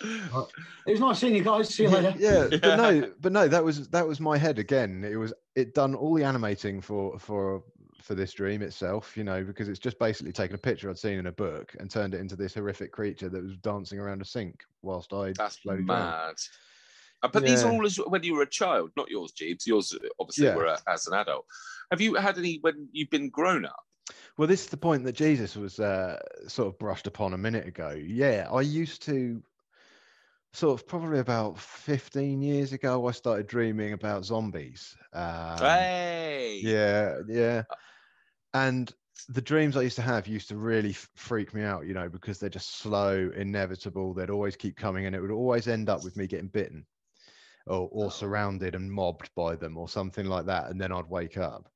[LAUGHS] It was nice seeing you guys. See you later. yeah, Yeah. [LAUGHS] but no, but no, that was that was my head again. It was it done all the animating for for for this dream itself, you know, because it's just basically taken a picture I'd seen in a book and turned it into this horrific creature that was dancing around a sink whilst I That's slowly mad. But these are all as when you were a child, not yours, Jeeves. Yours uh, obviously Yeah. were uh, as an adult. Have you had any when you've been grown up? Well, this is the point that Jeeves was uh, sort of brushed upon a minute ago. Yeah, I used to sort of probably about 15 years ago, I started dreaming about zombies. Um, hey. Yeah, yeah. And the dreams I used to have used to really f- freak me out, you know, because they're just slow, inevitable. They'd always keep coming, and it would always end up with me getting bitten or, or Oh. surrounded and mobbed by them or something like that. And then I'd wake up.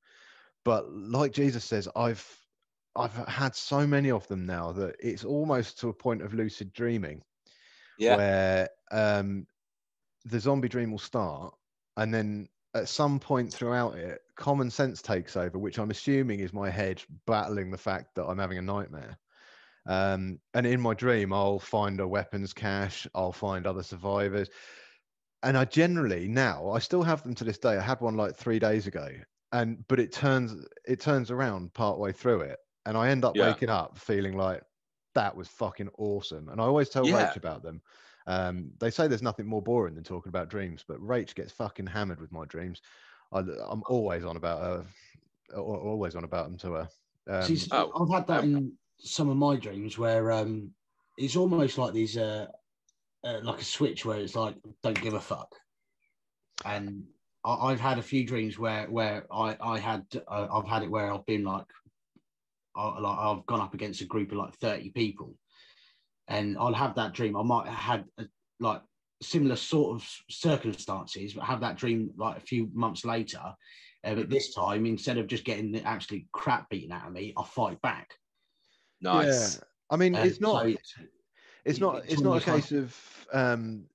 But like Jeeves says, I've I've had so many of them now that it's almost to a point of lucid dreaming Yeah. where um, the zombie dream will start, and then at some point throughout it, common sense takes over, which I'm assuming is my head battling the fact that I'm having a nightmare. Um, and in my dream, I'll find a weapons cache, I'll find other survivors. And I generally now I still have them to this day. I had one like three days ago, and but it turns it turns around part way through it, and I end up Yeah. waking up feeling like that was fucking awesome. And I always tell Yeah. Rach about them. Um, they say there's nothing more boring than talking about dreams, but Rach gets fucking hammered with my dreams. I, I'm always on about her, always on about them to her. Um, See, Oh, I've had that um, in some of my dreams where um, it's almost like these, uh, uh, like a switch where it's like, don't give a fuck. And I, I've had a few dreams where where I I had uh, I've had it where I've been like, I, like I've gone up against a group of like thirty people, and I'll have that dream. I might have had a, like similar sort of circumstances, but have that dream like a few months later. Uh, but this time, instead of just getting the actually crap beaten out of me, I fight back. Nice. Yeah, I mean, And it's not. so it's it- not. it's It's not a almost like- case of um,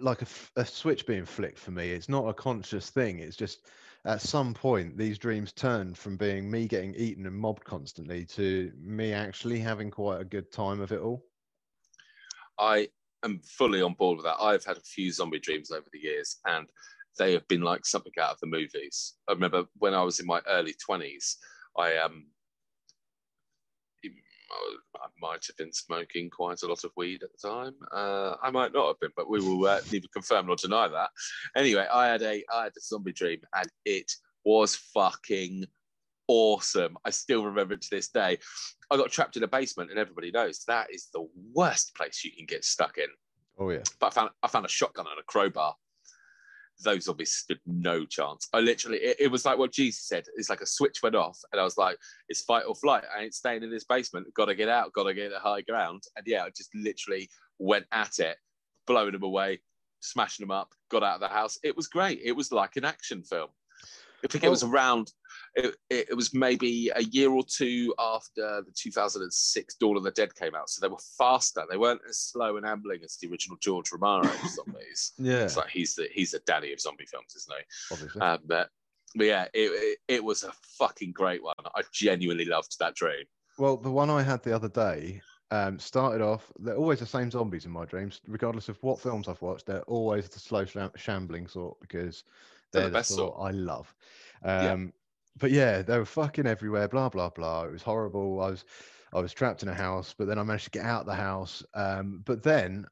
like a switch being flicked for me. It's not a conscious thing. It's just at some point these dreams turn from being me getting eaten and mobbed constantly to me actually having quite a good time of it all. I am fully on board with that. I've had a few zombie dreams over the years, and they have been like something out of the movies. I remember when I was in my early twenties, I um, I might have been smoking quite a lot of weed at the time. Uh, I might not have been, but we will uh, neither confirm nor deny that. Anyway, I had a I had a zombie dream, and it was fucking awesome. I still remember it to this day. I got trapped in a basement, and everybody knows that is the worst place you can get stuck in. Oh yeah. But I found I found a shotgun and a crowbar. Those zombies stood no chance. I literally, it, it was like what Jeeves said. It's like a switch went off, and I was like, "It's fight or flight. I ain't staying in this basement. Got to get out. Got to get to high ground." And yeah, I just literally went at it, blowing them away, smashing them up. Got out of the house. It was great. It was like an action film. I think it was around. It, it, was maybe a year or two after the 2006 Dawn of the Dead came out, so they were faster. They weren't as slow and ambling as the original George Romero [LAUGHS] zombies. Yeah, It's like he's the he's the daddy of zombie films, isn't he? obviously. Um, but, but yeah, it, it it was a fucking great one. I genuinely loved that dream. Well, the one I had the other day um, started off. They're always the same zombies in my dreams, regardless of what films I've watched. They're always the slow shambling sort because They're they're, the the best sort sort. I love. Yeah. But yeah, they were fucking everywhere. Blah blah blah. It was horrible. I was I was trapped in a house, but then I managed to get out of the house. Um, but then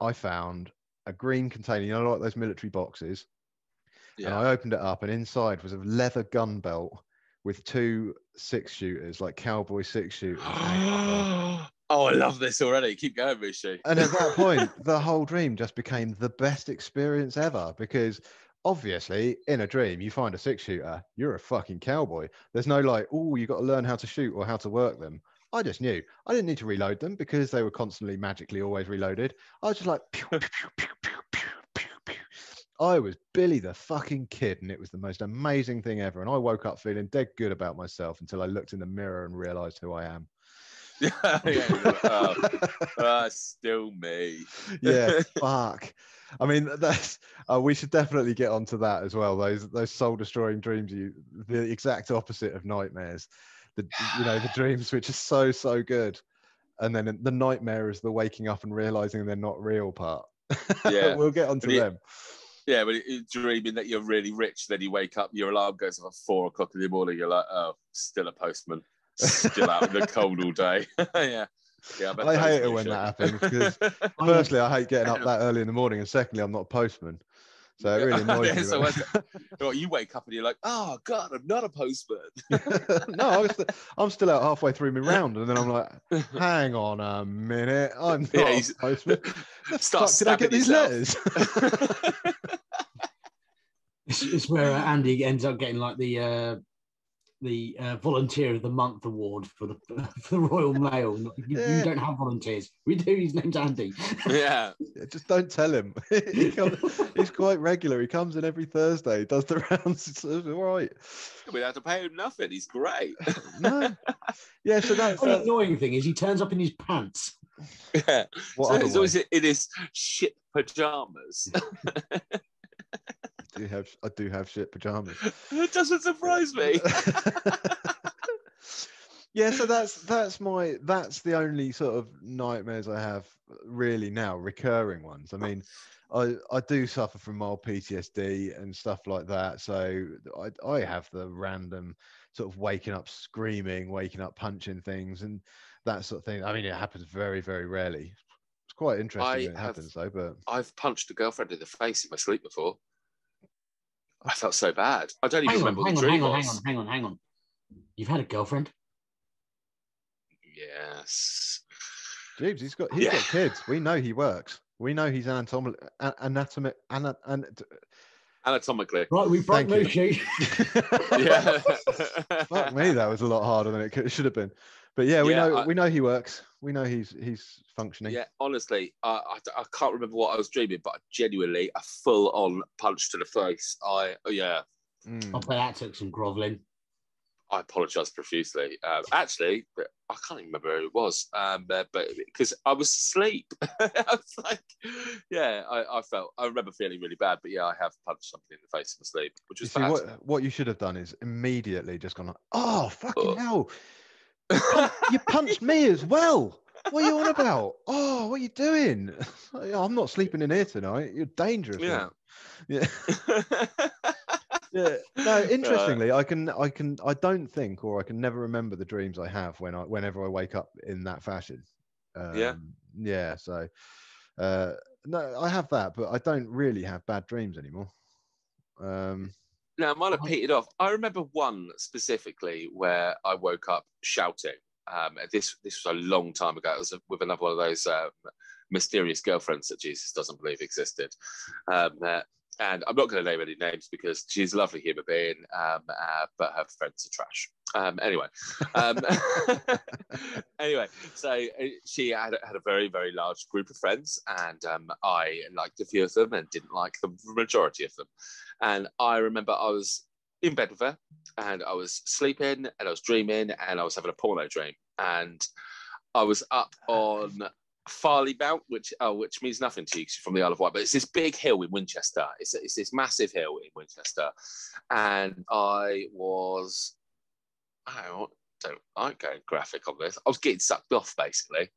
I found a green container. You know, like those military boxes. Yeah. And I opened it up, and inside was a leather gun belt with two six shooters, like cowboy six shooters. [GASPS] oh, I love this already. Keep going, Rishi. and at that point, [LAUGHS] the whole dream just became the best experience ever because obviously in a dream you find a six shooter you're a fucking cowboy. There's no like oh you got to learn how to shoot or how to work them. I just knew. I didn't need to reload them because they were constantly magically always reloaded. I was just like pew, pew, pew, I was Billy the fucking kid, and it was the most amazing thing ever. And I woke up feeling dead good about myself until I looked in the mirror and realized who I am. [LAUGHS] yeah, yeah, oh, ah, still me. yeah, [LAUGHS] fuck. I mean, that's uh, we should definitely get onto that as well. Those those soul destroying dreams, you the exact opposite of nightmares. The you know the [SIGHS] dreams which are so so good, and then the nightmare is the waking up and realizing they're not real part. [LAUGHS] Yeah. we'll get onto it- them. Yeah, but you're dreaming that you're really rich, then you wake up, your alarm goes off at four o'clock in the morning. You're like, oh, still a postman, still out in the cold all day. [LAUGHS] yeah, yeah. bet I hate it when that happens because [LAUGHS] firstly, I hate getting up [LAUGHS] that early in the morning, and secondly, I'm not a postman, so it really annoys Yeah, me. so when- you wake up and you're like, oh god, I'm not a postman. no, I was st- I'm still out halfway through my round, and then I'm like, hang on a minute, I'm not Yeah, a postman. The Start fuck did I get these yourself. letters? It's, it's where uh, Andy ends up getting like the uh, the uh, volunteer of the month award for the [LAUGHS] for the Royal Mail. You, you don't have volunteers. We do. His name's Andy. yeah, Yeah, Just don't tell him. [LAUGHS] he comes, he's quite regular. He comes in every Thursday, does the [LAUGHS] rounds. It's all right. we have to pay him nothing. He's great. No, yeah. So that's, The that's annoying thing is he turns up in his pants. yeah. what so other it's way? always in his ship pajamas. I do have I do have shit pajamas. [LAUGHS] it doesn't surprise me. [LAUGHS] yeah, so that's that's my that's the only sort of nightmares I have really now, recurring ones. I mean, I I do suffer from mild PTSD and stuff like that, so I I have the random sort of waking up screaming, waking up punching things, and that sort of thing. I mean, it happens very very rarely. It's quite interesting I when it have- happens though, but I've punched a girlfriend in the face in my sleep before. I felt so bad. I don't even Hang on, remember what hang the on, dream hang on, was. hang on, hang on, hang on. You've had a girlfriend? Yes. Jeeves, he's got he's Yeah. got kids. We know he works. We know he's anatomic, anatomic, ana, an, Anatomically. Right, we broke Thank you. [LAUGHS] Yeah. [LAUGHS] Fuck me, that was a lot harder than it could, should have been. But yeah, we Yeah, know I- we know he works. We know he's he's functioning. Yeah, honestly, I, I, I can't remember what I was dreaming, but genuinely a full on punch to the face. I, oh, yeah, Mm. I bet that took some groveling. I apologise profusely. Um, actually, but I can't even remember who it was, um, uh, but because I was asleep, [LAUGHS] I was like, yeah, I, I felt, I remember feeling really bad, but yeah, I have punched something in the face in my sleep, which You see, bad. what what you should have done is immediately just gone, like, oh fucking Ugh. hell, you, [LAUGHS] punched me as well. What are you on about? Oh, what are you doing? [LAUGHS] I'm not sleeping in here tonight. You're dangerous. Yeah. mate." yeah. [LAUGHS] yeah no interestingly i can i can i don't think or i can never remember the dreams i have when i whenever i wake up in that fashion um, Yeah. yeah so uh no i have that but i don't really have bad dreams anymore um Now, it might have Oh. petered off. I remember one specifically where I woke up shouting. Um, this this was a long time ago. It was with another one of those um, mysterious girlfriends that Jeeves doesn't believe existed. Um, uh, and I'm not going to name any names because she's a lovely human being, um, uh, but her friends are trash. Um, anyway, um, [LAUGHS] anyway, so uh, she had, had a very, very large group of friends, and um, I liked a few of them and didn't like the majority of them. And I remember I was in bed with her, and I was sleeping, and I was dreaming, and I was having a porno dream, and I was up on Farley Mount, which oh, which means nothing to you 'cause you're from the Isle of Wight, but it's this big hill in Winchester. It's, it's this massive hill in Winchester, and I was I don't, don't like going graphic on this. I was getting sucked off basically,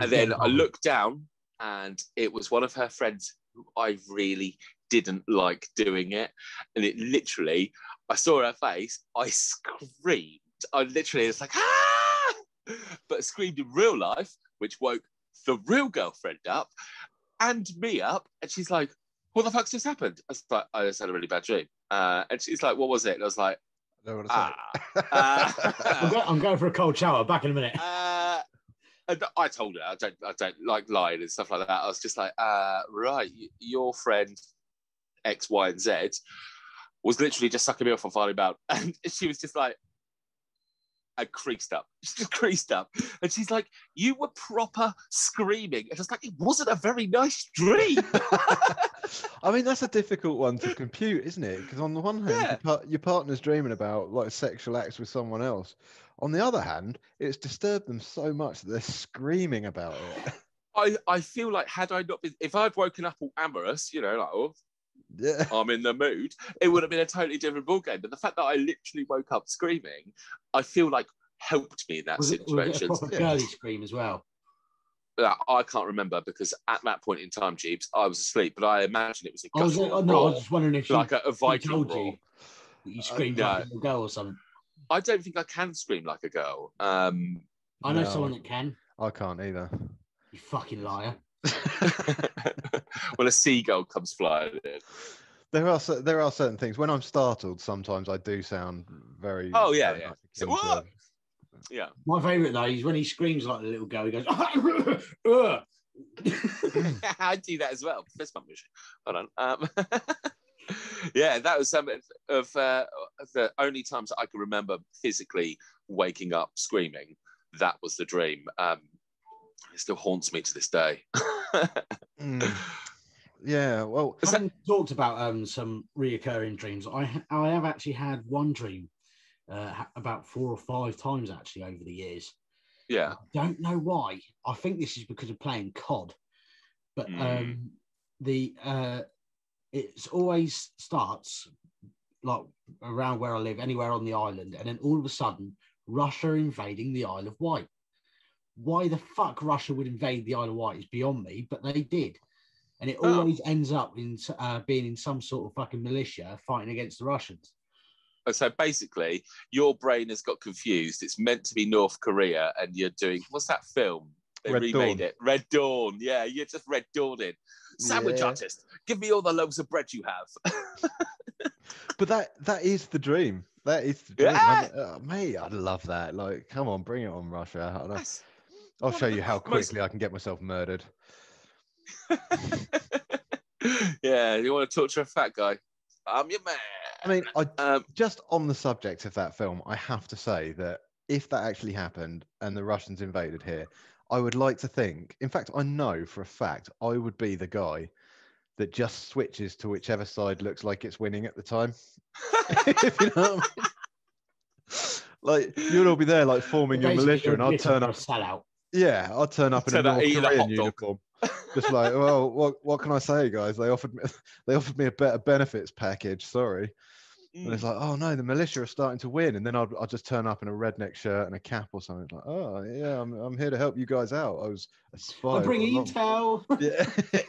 and then I looked down, and it was one of her friends who I really didn't like doing it, and it literally, I saw her face, I screamed. I literally was like ah, but screamed in real life, which woke the real girlfriend up and me up, and she's like, "What the fuck's just happened?" I was like, "I just had a really bad dream," uh, and she's like, "What was it?" And I was like, I don't want to say. "Ah." [LAUGHS] I'm, Uh, I'm going for a cold shower. Back in a minute. uh, I told her I don't, I don't like lying and stuff like that. I was just like, uh, right, your friend X, Y, and Z was literally just sucking me off on Farley Mount, [LAUGHS] and she was just like, Creased up, she [LAUGHS] just creased up, and she's like, you were proper screaming, and I was like, it wasn't a very nice dream. [LAUGHS] I mean, that's a difficult one to compute, isn't it? Because on the one hand, Yeah. your, par- your partner's dreaming about like sexual acts with someone else. On the other hand, it's disturbed them so much that they're screaming about it. [LAUGHS] I, I feel like had I not been, if I'd woken up all amorous, you know, like, oh, Yeah. I'm in the mood, it would have been a totally different ballgame. But the fact that I literally woke up screaming, I feel like helped me in that Was it, was it a situation. Yeah. girly scream as well? I can't remember because at that point in time, Jeeves, I was asleep, but I imagine it was a I was, guttural oh, no, I was roar, just wondering if she, like a, a Viking told roar. you that you screamed Uh, like no. a girl or something. I don't think I can scream like a girl. Um, I know No. someone that can. I can't either. You fucking liar. [LAUGHS] when a seagull comes flying in. There are there are certain things when I'm startled. Sometimes I do sound very. Oh, yeah, very yeah. much So, what? Yeah. My favourite though is when he screams like a little girl. He goes, "Ugh." [LAUGHS] I do that as well. Fist bump machine. Hold on. Um, [LAUGHS] yeah, that was some of uh, the only times I can remember physically waking up screaming. That was the dream. Um, it still haunts me to this day. Mm. [LAUGHS] Yeah. Well, Is that- talked about um, some reoccurring dreams, I I have actually had one dream uh, about four or five times actually over the years. yeah. I Don't know why. I think this is because of playing COD, but Mm. um, the uh, it's always starts like around where I live, anywhere on the island, and then all of a sudden Russia invading the Isle of Wight. Why the fuck Russia would invade the Isle of Wight is beyond me, but they did. And it Oh. always ends up in uh, being in some sort of fucking militia fighting against the Russians. So basically, your brain has got confused. It's meant to be North Korea, and you're doing what's that film? They Red remade Dawn. it. Red Dawn. Yeah, you're just Red Dawning. Sandwich Yeah. artist, give me all the loaves of bread you have. [LAUGHS] but that that is the dream. That is the dream. Yeah. I- uh, mate, I'd love that. Like, come on, bring it on, Russia. I'll, That's- I'll show you the how [LAUGHS] most- quickly I can get myself murdered. [LAUGHS] yeah, you want to talk to a fat guy? I'm your man. I mean, I um, just on the subject of that film, I have to say that if that actually happened and the Russians invaded here, I would like to think, in fact, I know for a fact I would be the guy that just switches to whichever side looks like it's winning at the time. [LAUGHS] if you know what I mean. Like you'd all be there, like forming your militia, and I'll turn up. a sellout. Yeah, I'll turn up in Turn a North eating a Korean uniform. [LAUGHS] Just like, well, what what can I say, guys? They offered me [LAUGHS] they offered me a better benefits package. Sorry. And mm, it's like, oh no, the militia are starting to win, and then I'll, I'll just turn up in a redneck shirt and a cap or something. Like, oh yeah, I'm, I'm here to help you guys out. I was a spy. I bring all along." intel. [LAUGHS] Yeah.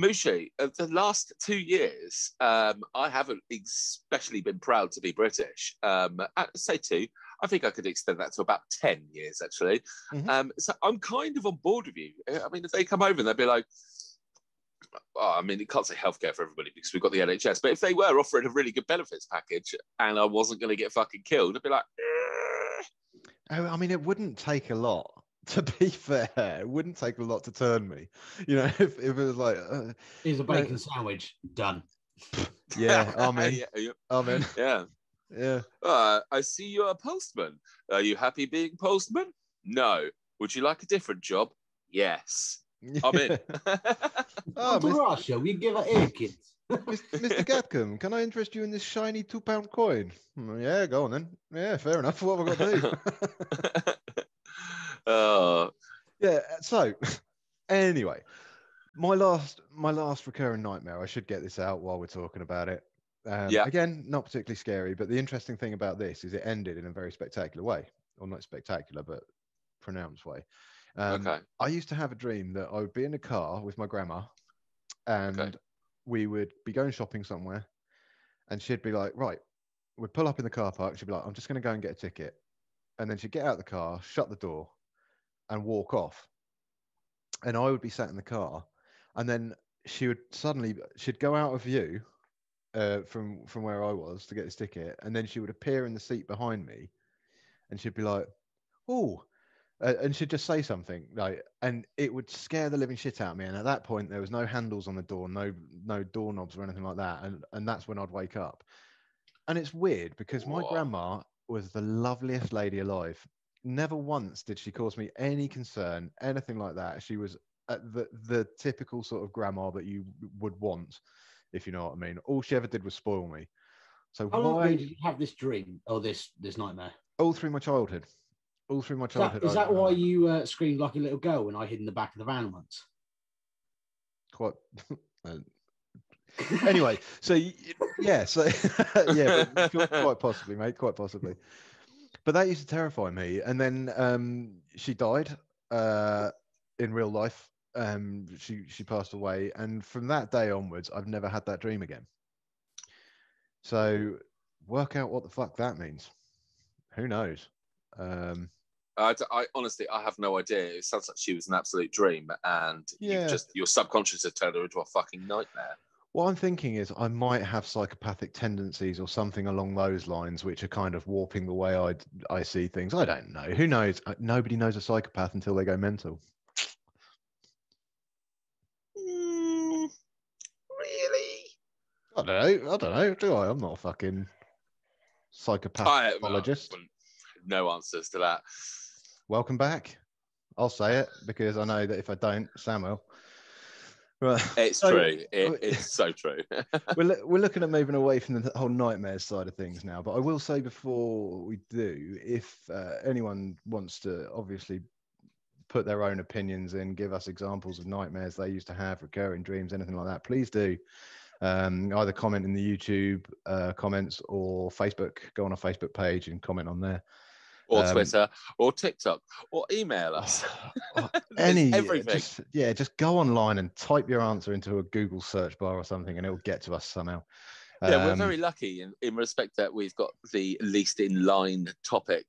Mushi, of the last two years, um, I haven't especially been proud to be British. Um, say two. I think I could extend that to about 10 years, actually. Mhm. Um, so I'm kind of on board with you. I mean, if they come over and they'd be like, oh, I mean, it can't say healthcare for everybody because we've got the NHS, but if they were offering a really good benefits package and I wasn't going to get fucking killed, I'd be like, "Eh." Oh, I mean, it wouldn't take a lot. To be fair, it wouldn't take a lot to turn me. You know, [LAUGHS] if, if it was like, uh, Here's a bacon sandwich. Done. yeah, [LAUGHS] I'm in. yeah, yeah, I'm in. yeah. Yeah. Uh, I see you're a postman. Are you happy being postman? No. Would you like a different job? Yes. I'm in. Oh, [LAUGHS] Come to Miss- Russia. We give her air kids. Mr. Gatcombe, can I interest you in this shiny two pound coin? "Hmm, yeah, go on then. Yeah, fair enough. [LAUGHS] What have I got to do? oh, [LAUGHS] yeah, so anyway, my last my last recurring nightmare, I should get this out while we're talking about it. Um, Yeah. Again, not particularly scary, but the interesting thing about this is it ended in a very spectacular way. Or not spectacular, but pronounced way. Um, okay. I used to have a dream that I would be in a car with my grandma and we would be going shopping somewhere and she'd be like, right, we'd pull up in the car park. She'd be like, I'm just going to go and get a ticket. And then she'd get out of the car, shut the door and walk off. And I would be sat in the car and then she would suddenly, she'd go out of view uh, from, from where I was to get this ticket. And then she would appear in the seat behind me and she'd be like, oh, uh, and she'd just say something like, and it would scare the living shit out of me. And at that point, there was no handles on the door, no no doorknobs or anything like that, and and that's when I'd wake up. And it's weird because my Whoa. grandma was the loveliest lady alive. Never once did she cause me any concern, anything like that. She was the the typical sort of grandma that you would want, if you know what I mean. All she ever did was spoil me. So How long why did you have this dream or this this nightmare? all through my childhood, all through my childhood. is I- that why you uh, screamed like a little girl when I hid in the back of the van once? quite [LAUGHS] uh, anyway so yeah so [LAUGHS] yeah quite- quite possibly mate quite possibly but that used to terrify me and then um she died uh in real life um she she passed away and from that day onwards i've never had that dream again so work out what the fuck that means who knows um I, I- honestly, I have no idea. It sounds like she was an absolute dream, and Yeah. you just your subconscious has turned her into a fucking nightmare. What I'm thinking is I might have psychopathic tendencies or something along those lines, which are kind of warping the way I I see things. I don't know. Who knows? Uh, Nobody knows a psychopath until they go mental. Mm, really? I don't know. I don't know. Do I? I'm not a fucking psychopath I, pathologist. well, no answers to that. Welcome back. I'll say it because I know that if I don't, Samuel. Right. It's So- true. It, it's so true. [LAUGHS] we're, we're looking at moving away from the whole nightmares side of things now. But I will say before we do, if uh, anyone wants to obviously put their own opinions in, give us examples of nightmares they used to have, recurring dreams, anything like that, please do. Um, either comment in the YouTube uh, comments or Facebook. Go on our Facebook page and comment on there. or Um, Twitter, or TikTok, or email us. Oh, [LAUGHS] Any everything. Just, yeah, just go online and type your answer into a Google search bar or something, and it'll get to us somehow. Yeah, we're Um, very lucky in, in respect that we've got the least in line topic,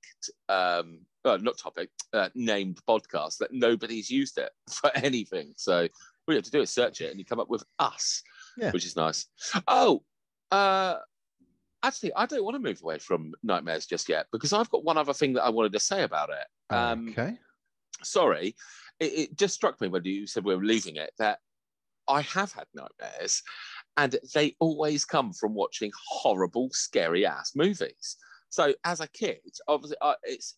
um, well, not topic, uh, named podcast that nobody's used it [LAUGHS] for anything. So all you have to do is search it and you come up with us, Yeah. which is nice. Oh, uh, actually, I don't want to move away from nightmares just yet because I've got one other thing that I wanted to say about it. Um, okay. sorry, it, it just struck me when you said we were leaving it that I have had nightmares, and they always come from watching horrible, scary ass movies. So as a kid, obviously, uh, it's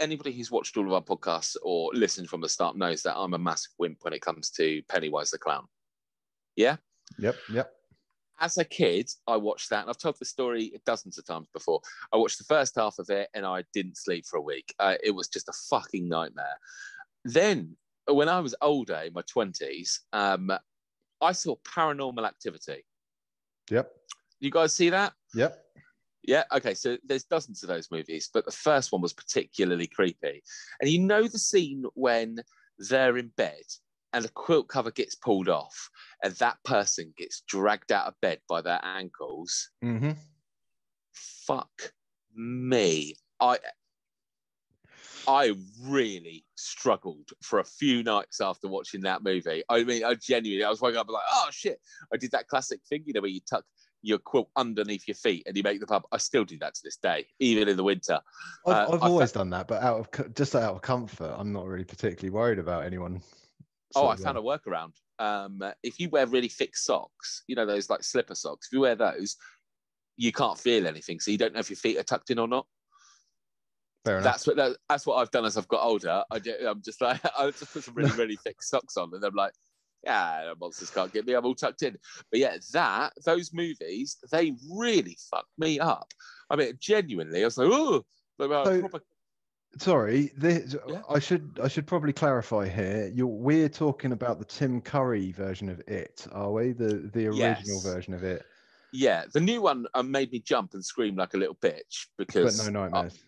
anybody who's watched all of our podcasts or listened from the start knows that I'm a massive wimp when it comes to Pennywise the clown. Yeah. Yep. Yep. As a kid, I watched that, and I've told the story dozens of times before. I watched the first half of it, and I didn't sleep for a week. Uh, it was just a fucking nightmare. Then, when I was older, in my twenties, um, I saw Paranormal Activity. Yep. You guys see that? Yep. Yeah. Okay. So there's dozens of those movies, but the first one was particularly creepy. And you know the scene when they're in bed and the quilt cover gets pulled off, and that person gets dragged out of bed by their ankles. Mm-hmm. Fuck me. I I really struggled for a few nights after watching that movie. I mean, I genuinely, I was waking up like, oh shit, I did that classic thing, you know, where you tuck your quilt underneath your feet and you make the pub. I still do that to this day, even in the winter. I've, Uh, I've always done that, but out of just out of comfort, I'm not really particularly worried about anyone. Oh, I found a workaround. Um, if you wear really thick socks, you know those like slipper socks. If you wear those, you can't feel anything, so you don't know if your feet are tucked in or not. fair enough. That's what that, that's what I've done as I've got older. I ju- I'm just like [LAUGHS] I just put some really really thick [LAUGHS] socks on, and I'm like, yeah, monsters can't get me. I'm all tucked in. But yeah, that those movies they really fucked me up. I mean, genuinely, I was like, oh, So- proper Sorry, this, Yeah. I should I should probably clarify here. You're, we're talking about the Tim Curry version of it, are we? The the original Yes. version of it, Yeah, the new one uh, made me jump and scream like a little bitch because. but no nightmares.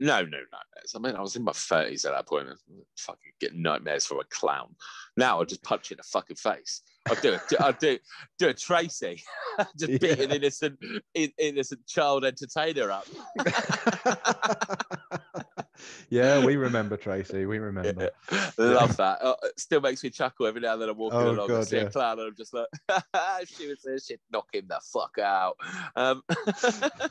no, no nightmares. I mean, I was in my thirties at that point. and Fucking get nightmares from a clown. Now I just punch you in the fucking face. I do it. I do do a Tracy, [LAUGHS] just beat an innocent in, innocent child entertainer up. [LAUGHS] [LAUGHS] yeah, we remember Tracy. We remember. Love that. Uh, still makes me chuckle every now and then. I'm walking Oh, along and see yeah. a clown, and I'm just like, [LAUGHS] "She was there, shit, knock him the fuck out." Um, [LAUGHS]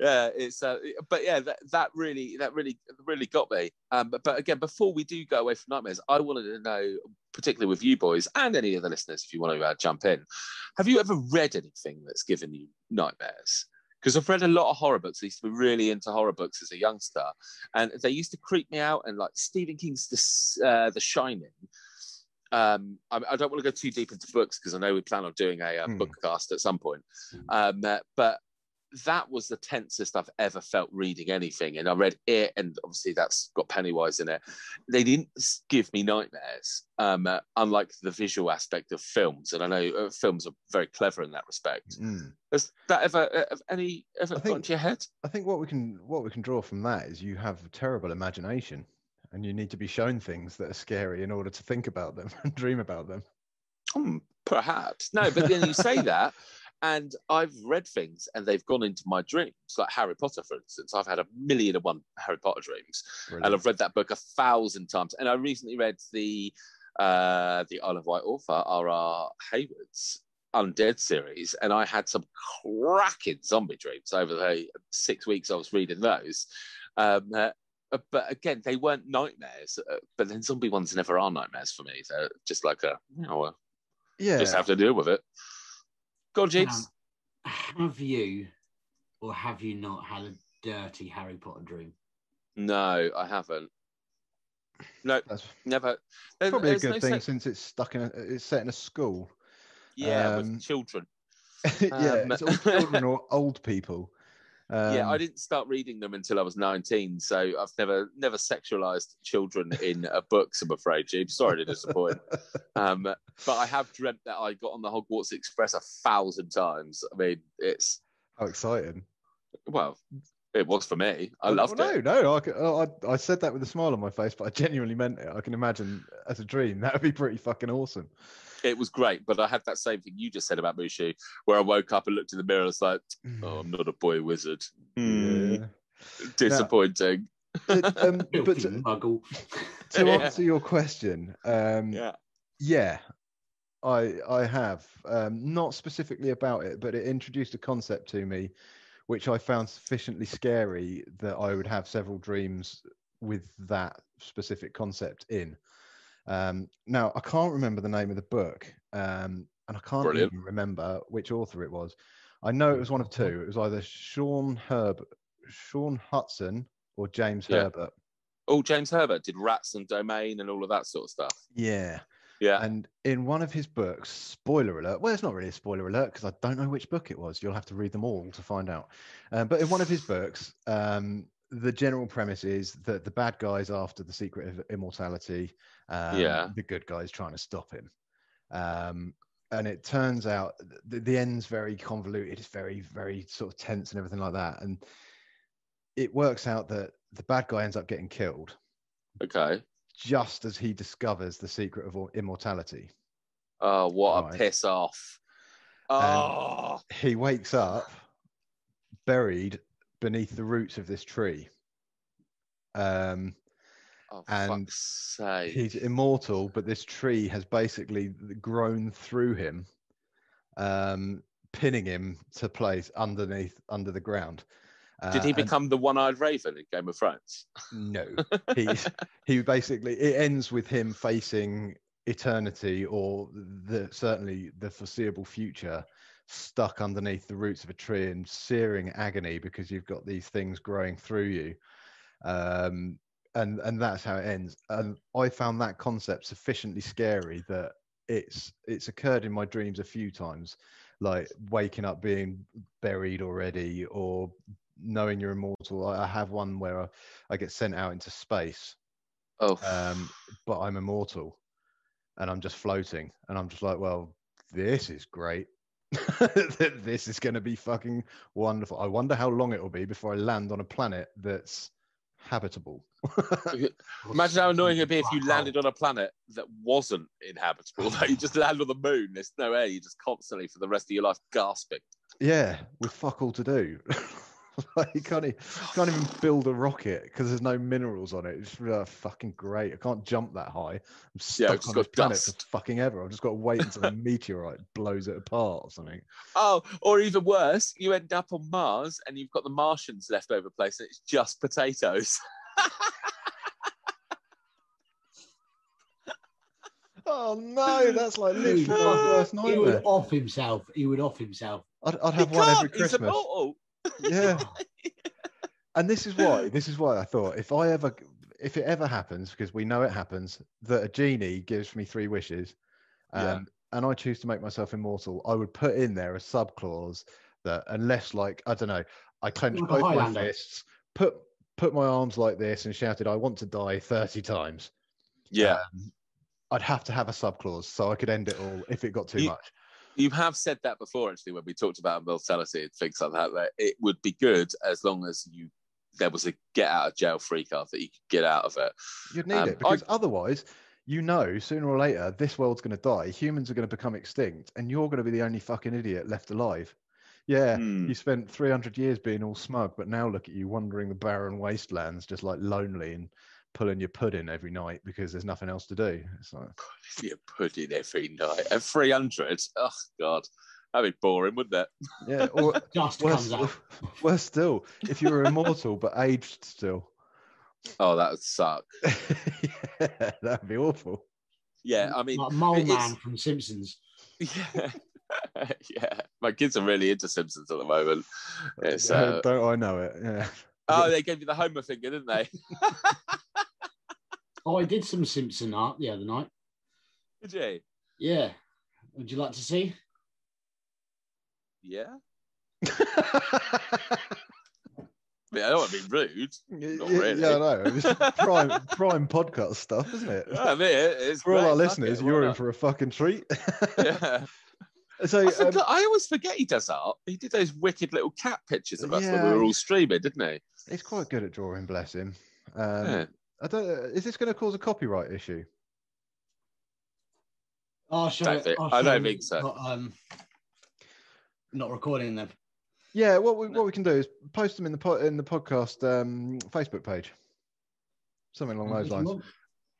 yeah, it's. Uh, but yeah, that, that really, that really, really got me. Um, but, but again, before we do go away from nightmares, I wanted to know, particularly with you boys and any of the listeners, if you want to uh, jump in, have you ever read anything that's given you nightmares? Because I've read a lot of horror books. I used to be really into horror books as a youngster, and they used to creep me out. And like Stephen King's The, uh, the Shining. Um, I, I don't want to go too deep into books because I know we plan on doing a, uh Hmm. bookcast at some point. Um, uh, but that was the tensest I've ever felt reading anything. And I read it, and obviously that's got Pennywise in it. They didn't give me nightmares, um, uh, unlike the visual aspect of films. And I know uh, films are very clever in that respect. Mm. Has that ever, uh, any ever got think- into your head? I think what we can what we can draw from that is you have a terrible imagination, and you need to be shown things that are scary in order to think about them [LAUGHS] and dream about them. Hmm, perhaps no, but then you say [LAUGHS] that, and I've read things and they've gone into my dreams, like Harry Potter, for instance. I've had a million and one Harry Potter dreams, and I've read that book a thousand times. And I recently read the uh, the Isle of Wight author R.R. Haywood's Undead series, and I had some cracking zombie dreams over the six weeks I was reading those. Um, uh, but again, they weren't nightmares. Uh, but then zombie ones never are nightmares for me. They're just like a, you know, uh, yeah, just have to deal with it. Go on, Jeeves. Now, have you or have you not had a dirty Harry Potter dream? No, I haven't. No, that's never. There- probably a good no thing such- since it's stuck in a, it's set in a school. yeah, Um, with children. [LAUGHS] yeah, Um, it's all children or [LAUGHS] old people. Yeah, I Um, didn't start reading them until I was 19, so I've never never sexualized children in uh, books. I'm afraid, Jeep. Sorry to disappoint. [LAUGHS] um, but I have dreamt that I got on the Hogwarts Express a thousand times. I mean, it's How exciting! well, it was for me. I loved well, it. No, no, I, I said that with a smile on my face, but I genuinely meant it. I can imagine as a dream that would be pretty fucking awesome. It was great, but I had that same thing you just said about Mushu, where I woke up and looked in the mirror. and was like, "Oh, I'm not a boy wizard." Hmm, Yeah. Disappointing. But, um, [LAUGHS] but to, muggle. to [LAUGHS] Yeah. answer your question, um, Yeah. yeah, I I have um, not specifically about it, but it introduced a concept to me, which I found sufficiently scary that I would have several dreams with that specific concept in. Um, now I can't remember the name of the book, um, and I can't Brilliant. even remember which author it was. I know it was one of two. It was either Sean Herb, Shaun Hutson, or James Yeah. Herbert. Oh, James Herbert did Rats and Domain and all of that sort of stuff. Yeah. Yeah. And in one of his books, spoiler alert, well, it's not really a spoiler alert because I don't know which book it was. You'll have to read them all to find out. Um, but in one of his books, um, the general premise is that the bad guy's after the secret of immortality. Um, Yeah. The good guy's trying to stop him. Um, and it turns out the, the end's very convoluted. It's very, very sort of tense and everything like that. And it works out that the bad guy ends up getting killed Okay. just as he discovers the secret of immortality. Oh, what Right. a piss off. Oh, He wakes up buried beneath the roots of this tree. Um, oh and fuck's sake. he's immortal, but this tree has basically grown through him, um, pinning him to place underneath under the ground. Did Uh, he and- become the one-eyed raven in Game of Thrones? No, [LAUGHS] he's he basically it ends with him facing eternity or the certainly the foreseeable future stuck underneath the roots of a tree in searing agony because you've got these things growing through you um and and that's how it ends and i found that concept sufficiently scary that it's it's occurred in my dreams a few times, like waking up being buried already, or knowing you're immortal. I, I have one where I, I get sent out into space, Oh, um, but I'm immortal, and I'm just floating, and I'm just like, well, this is great. [LAUGHS] this is going to be fucking wonderful. I wonder how long it will be before I land on a planet that's habitable. [LAUGHS] imagine how annoying it'd be if you landed on a planet that wasn't inhabitable. [LAUGHS] Like you just land on the moon. There's no air. You're just constantly for the rest of your life gasping. yeah, with fuck all to do. [LAUGHS] [LAUGHS] like you can't, e- can't even build a rocket because there's no minerals on it. It's uh, fucking great. I can't jump that high. I'm Yeah, stuck it's on got this planet for dust. fucking ever. I've just got to wait until a [LAUGHS] meteorite blows it apart or something. Oh, or even worse, you end up on Mars and you've got the Martians left over place and it's just potatoes. [LAUGHS] Oh no, that's like He literally my worst would nightmare. off himself. He would off himself. I'd, I'd He have one every can't, He's Christmas. immortal. Yeah. [LAUGHS] and this is why this is why I thought if I ever if it ever happens because we know it happens that a genie gives me three wishes um, Yeah. and I choose to make myself immortal I would put in there a sub clause that unless like I don't know I clenched Like both my fists put put my arms like this and shouted I want to die 30 times Yeah. um, I'd have to have a sub clause so I could end it all if it got too You- much You have said that before, actually, when we talked about immortality and things like that. That it would be good as long as you there was a get out of jail free card that you could get out of it. You'd need Um, it because otherwise, you know, sooner or later, this world's going to die. Humans are going to become extinct, and you're going to be the only fucking idiot left alive. Yeah, Hmm. you spent 300 years being all smug, but now look at you wandering the barren wastelands, just like lonely and pulling your pudding every night because there's nothing else to do. It's like, If you put in every night at three hundred, oh god, that'd be boring, wouldn't it? yeah, [LAUGHS] or Dust worse, comes out. worse still, if you were immortal but aged still, Oh, that would suck. [LAUGHS] yeah, that'd be awful. Yeah, I mean, like Mole Man from Simpsons. [LAUGHS] yeah, yeah. My kids are really into Simpsons at the moment. It's, Yeah, uh, Don't I know it? Yeah. oh, they gave you the Homer finger, didn't they? Oh, I did some Simpson art the other night. Did you? Yeah. Would you like to see? Yeah. [LAUGHS] I, mean, I don't want to be rude. Not really. yeah, I know. It's [LAUGHS] prime prime podcast stuff, isn't it? I mean, it's For all our listeners, it, you're why in for a fucking treat. [LAUGHS] Yeah. so, I, um, I always forget he does art. He did those wicked little cat pictures of us when we were all streaming, didn't he? he's quite good at drawing. Bless him. Um, Yeah. I don't. uh, Is this going to cause a copyright issue? I'll show Don't think- I'll I don't it, think so. but, um, not recording them. Yeah. What we what we can do is post them in the po- in the podcast um, Facebook page. Something along those lines.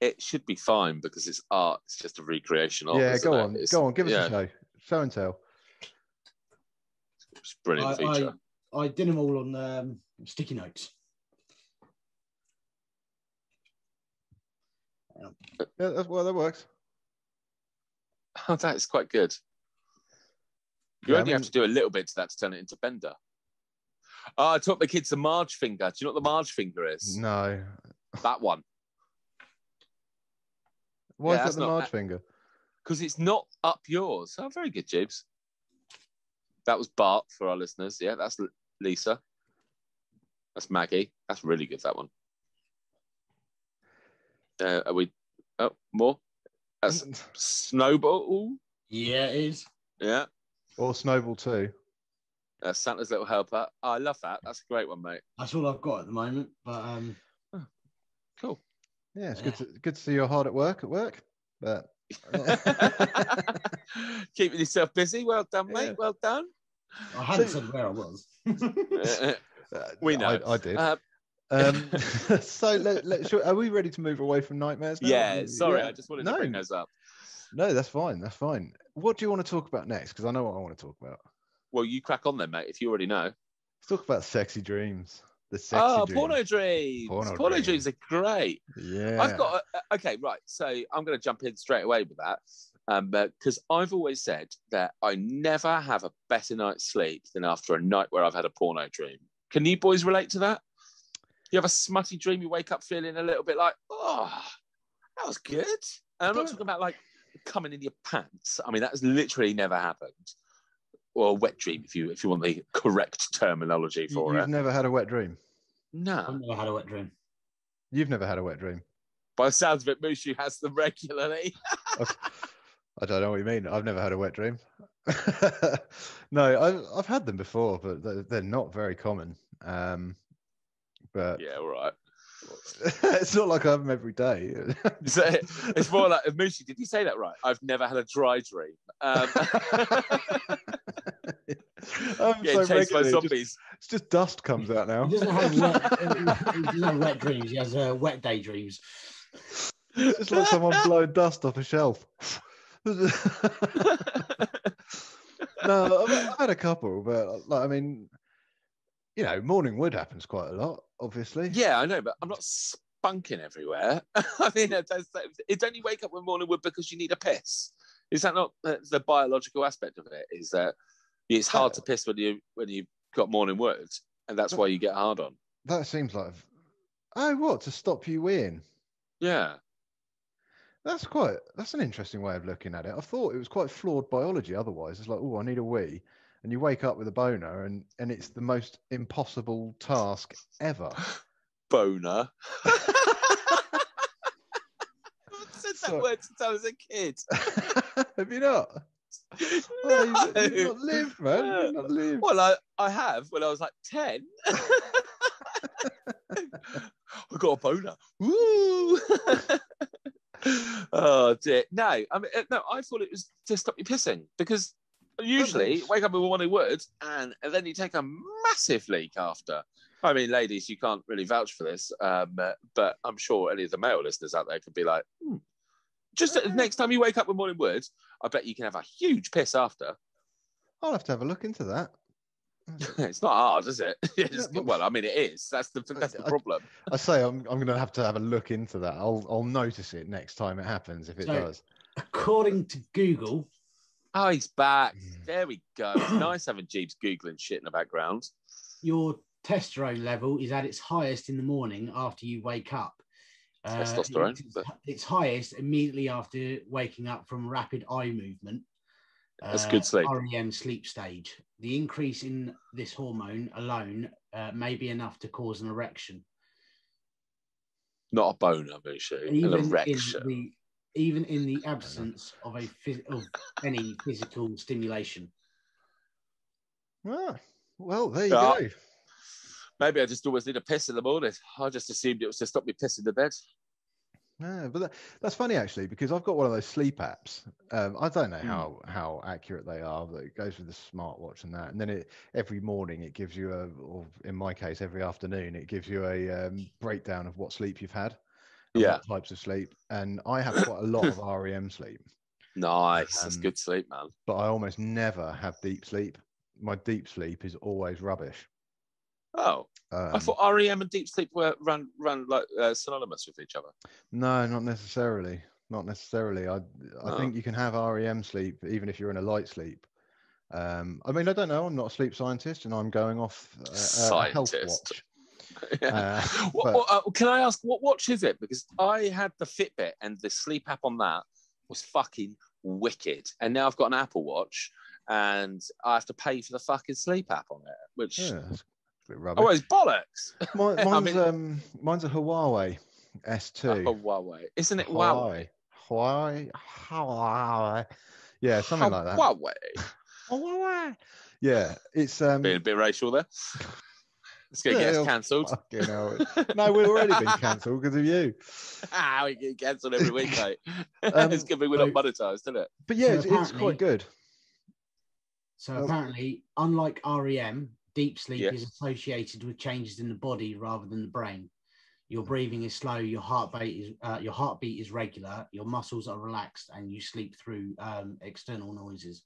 It should be fine because it's art. It's just a recreation of. Yeah. Go it? on. It's- Go on. Give us yeah, a show. Show and tell. It's a brilliant I, feature. I, I did them all on um, sticky notes. Yeah. That's, well, that works. [LAUGHS] Oh, that's quite good. You Yeah, I only have to do a little bit to that to turn it into Bender. Oh, I taught my kids the Marge finger. Do you know what the Marge finger is? No. That one. Why Yeah, is that the Marge finger? Because it's not up yours. Oh, very good, Jibs. That was Bart for our listeners. Yeah, that's Lisa. That's Maggie. That's really good, that one. Uh, are we. Oh, more? That's [LAUGHS] Snowball. Yeah, it is. Yeah. or Snowball too. Uh, Santa's Little Helper. Oh, I love that. That's a great one, mate. That's all I've got at the moment. But um, Cool. Yeah, it's good to good to see you're hard at work at work. But [LAUGHS] Keeping yourself busy. Well done, mate. Yeah. Well done. I hadn't So- said where I was. [LAUGHS] Uh, uh, We know. I, I did. uh, Um, [LAUGHS] [LAUGHS] so let, let, shall- are we ready to move away from nightmares? Now? yeah, sorry. Yeah. I just wanted No. to bring those up. No, that's fine. That's fine. What do you want to talk about next? Because I know what I want to talk about. Well, you crack on then, mate, if you already know. Let's talk about sexy dreams. The sexy oh, dreams. porno dreams. Porno Porno, dreams. dreams. are great. Yeah. I've got a, okay, right. So I'm going to jump in straight away with that, um, because I've always said that I never have a better night's sleep than after a night where I've had a porno dream. Can you boys relate to that? You have a smutty dream, you wake up feeling a little bit like, oh, that was good. And I'm not talking about like coming in your pants. I mean, that's literally never happened. Or a wet dream, if you if you want the correct terminology You- for You've it. never had a wet dream. No, I've never had a wet dream. You've never had a wet dream. By the sounds of it, Mushu has them regularly. [LAUGHS] I don't know what you mean. I've never had a wet dream. [LAUGHS] no, I've, I've had them before, but they're, they're not very common. Um, but yeah, all right. [LAUGHS] it's not like I have them every day. [LAUGHS] So it's more like Mushu. Did you say that right? I've never had a dry dream. Um, [LAUGHS] I'm getting so chased by regularly, just- zombies. it's just dust comes out now. He doesn't have wet, he doesn't have wet dreams. He has uh, wet daydreams. It's like someone blowing dust off a shelf. no, I've, I've had a couple, but like, I mean, you know, morning wood happens quite a lot, obviously. Yeah, I know, but I'm not spunking everywhere. [LAUGHS] I mean, does- it's only wake up in morning wood because you need a piss. Is that not the, the biological aspect of it? Is that it's hard to piss when you when you've got morning wood, and that's why you get hard on. That seems like, oh, what to stop you weeing? Yeah, That's quite. That's an interesting way of looking at it. I thought it was quite flawed biology. Otherwise, it's like, oh, I need a wee, and you wake up with a boner, and and it's the most impossible task ever. [GASPS] boner. [LAUGHS] I said that Sorry. word since I was a kid. [LAUGHS] have you not? [LAUGHS] Oh, you, you've not lived, man. You've not lived. Well, I, I have when I was like 10. I got a boner. Woo! oh, dear. No, I mean, uh, no, I thought it was to stop you pissing because usually makes- wake up with the morning wood and, and then you take a massive leak after. I mean, ladies, you can't really vouch for this, um, but I'm sure any of the male listeners out there could be like, hmm. just uh, next time you wake up with morning wood, I bet you can have a huge piss after. I'll have to have a look into that. [LAUGHS] it's not hard, is it? [LAUGHS] Yeah, well, I mean, it is. That's the that's the I- problem. I say I'm I'm gonna have to have a look into that. I'll I'll notice it next time it happens if it So- does. According to Google, Oh, he's back. There we go. [CLEARS THROAT] It's nice having Jeeves googling shit in the background. your testosterone level is at its highest in the morning after you wake up. Uh, Testosterone, It's, but- it's highest immediately after waking up from rapid eye movement. That's uh, good sleep. REM sleep stage. The increase in this hormone alone uh, may be enough to cause an erection. Not a boner, Mushu. An Even in erection. the even in the [LAUGHS] absence of a phys- of any physical stimulation. Ah, well, there you Yeah. go. Maybe I just always need a piss in the morning. I just assumed it was to stop me pissing the bed. Yeah, but that, that's funny actually because I've got one of those sleep apps. Um, I don't know Hmm. how how accurate they are, but it goes with the smartwatch and that. And then it every morning it gives you a, or in my case, every afternoon it gives you a um, breakdown of what sleep you've had, and Yeah. types of sleep. And I have quite a lot of [LAUGHS] REM sleep, Nice. That's Um, good sleep, man. but I almost never have deep sleep. My deep sleep is always rubbish. Oh, Um, I thought REM and deep sleep were run run like uh, synonymous with each other. No, not necessarily. Not necessarily. I I Oh. think you can have REM sleep even if you're in a light sleep. Um, I mean, I don't know. I'm not a sleep scientist, and I'm going off uh, Scientist. [LAUGHS] Yeah. Uh, What- but- uh, can I ask what watch is it? Because I had the Fitbit and the sleep app on that was fucking wicked, and now I've got an Apple Watch and I have to pay for the fucking sleep app on it, which Yeah, a bit oh, it's bollocks. [LAUGHS] Mine- [LAUGHS] I mine's mean- um, mine's a Huawei S2. Oh, Huawei, isn't it Huawei? Huawei. Huawei. Huawei. Yeah, something like that. Huawei. Huawei. Yeah, it's um. Being a bit racial there. It's gonna get us cancelled. fucking hell. [LAUGHS] No, we've already been cancelled because of you. ah, [LAUGHS] we get cancelled every week, mate. [LAUGHS] Um, it's good thing we're not monetized, isn't it? But yeah, So it's, it's quite good. So Oh. apparently, unlike REM, deep sleep Yeah. is associated with changes in the body rather than the brain. Your breathing is slow, your heartbeat is uh, your heartbeat is regular, your muscles are relaxed, and you sleep through um, external noises.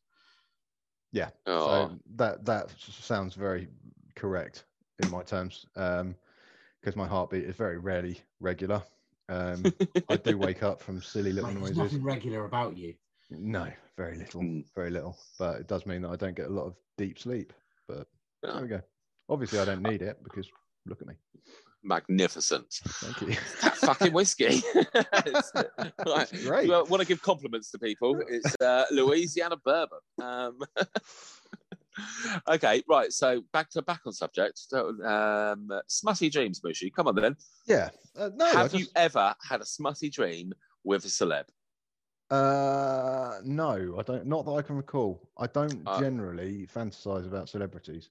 Yeah. Oh, So that that sounds very correct in my terms, because my heartbeat is very rarely regular. Um, [LAUGHS] I do wake up from silly little Like, there's noises. nothing regular about you. No, very little, Mm. very little. But it does mean that I don't get a lot of deep sleep. But there we go. Obviously, I don't need it because look at me. magnificent. Thank you. That fucking whiskey. [LAUGHS] It's- right. Great. You want to give compliments to people? It's uh, Louisiana bourbon. Um, [LAUGHS] [LAUGHS] okay, right. So back to back on subject. Um, smutty dreams, Mushy. Come on then. Yeah. Uh, no, Have just, you ever had a smutty dream with a celeb? Uh, no, I don't. Not that I can recall. I don't Uh, generally fantasize about celebrities.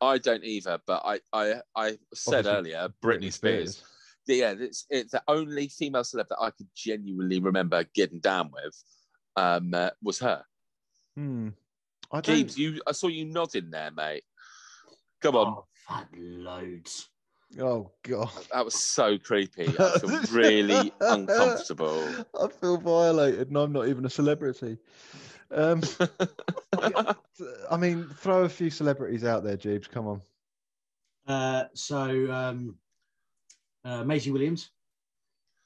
I don't either, but I I, I said Obviously, earlier, Britney, Spears. Yeah, it's it's the only female celeb that I could genuinely remember getting down with. Um, uh, was her. Hmm. I don't. James, you I saw you nodding there, mate. Come on, Oh, I've had loads. Oh God. that was so creepy. I [LAUGHS] feel really uncomfortable. I feel violated, and I'm not even a celebrity. Um, [LAUGHS] I mean, throw a few celebrities out there, Jeeves. Come on. Uh, so um, uh, Maisie Williams.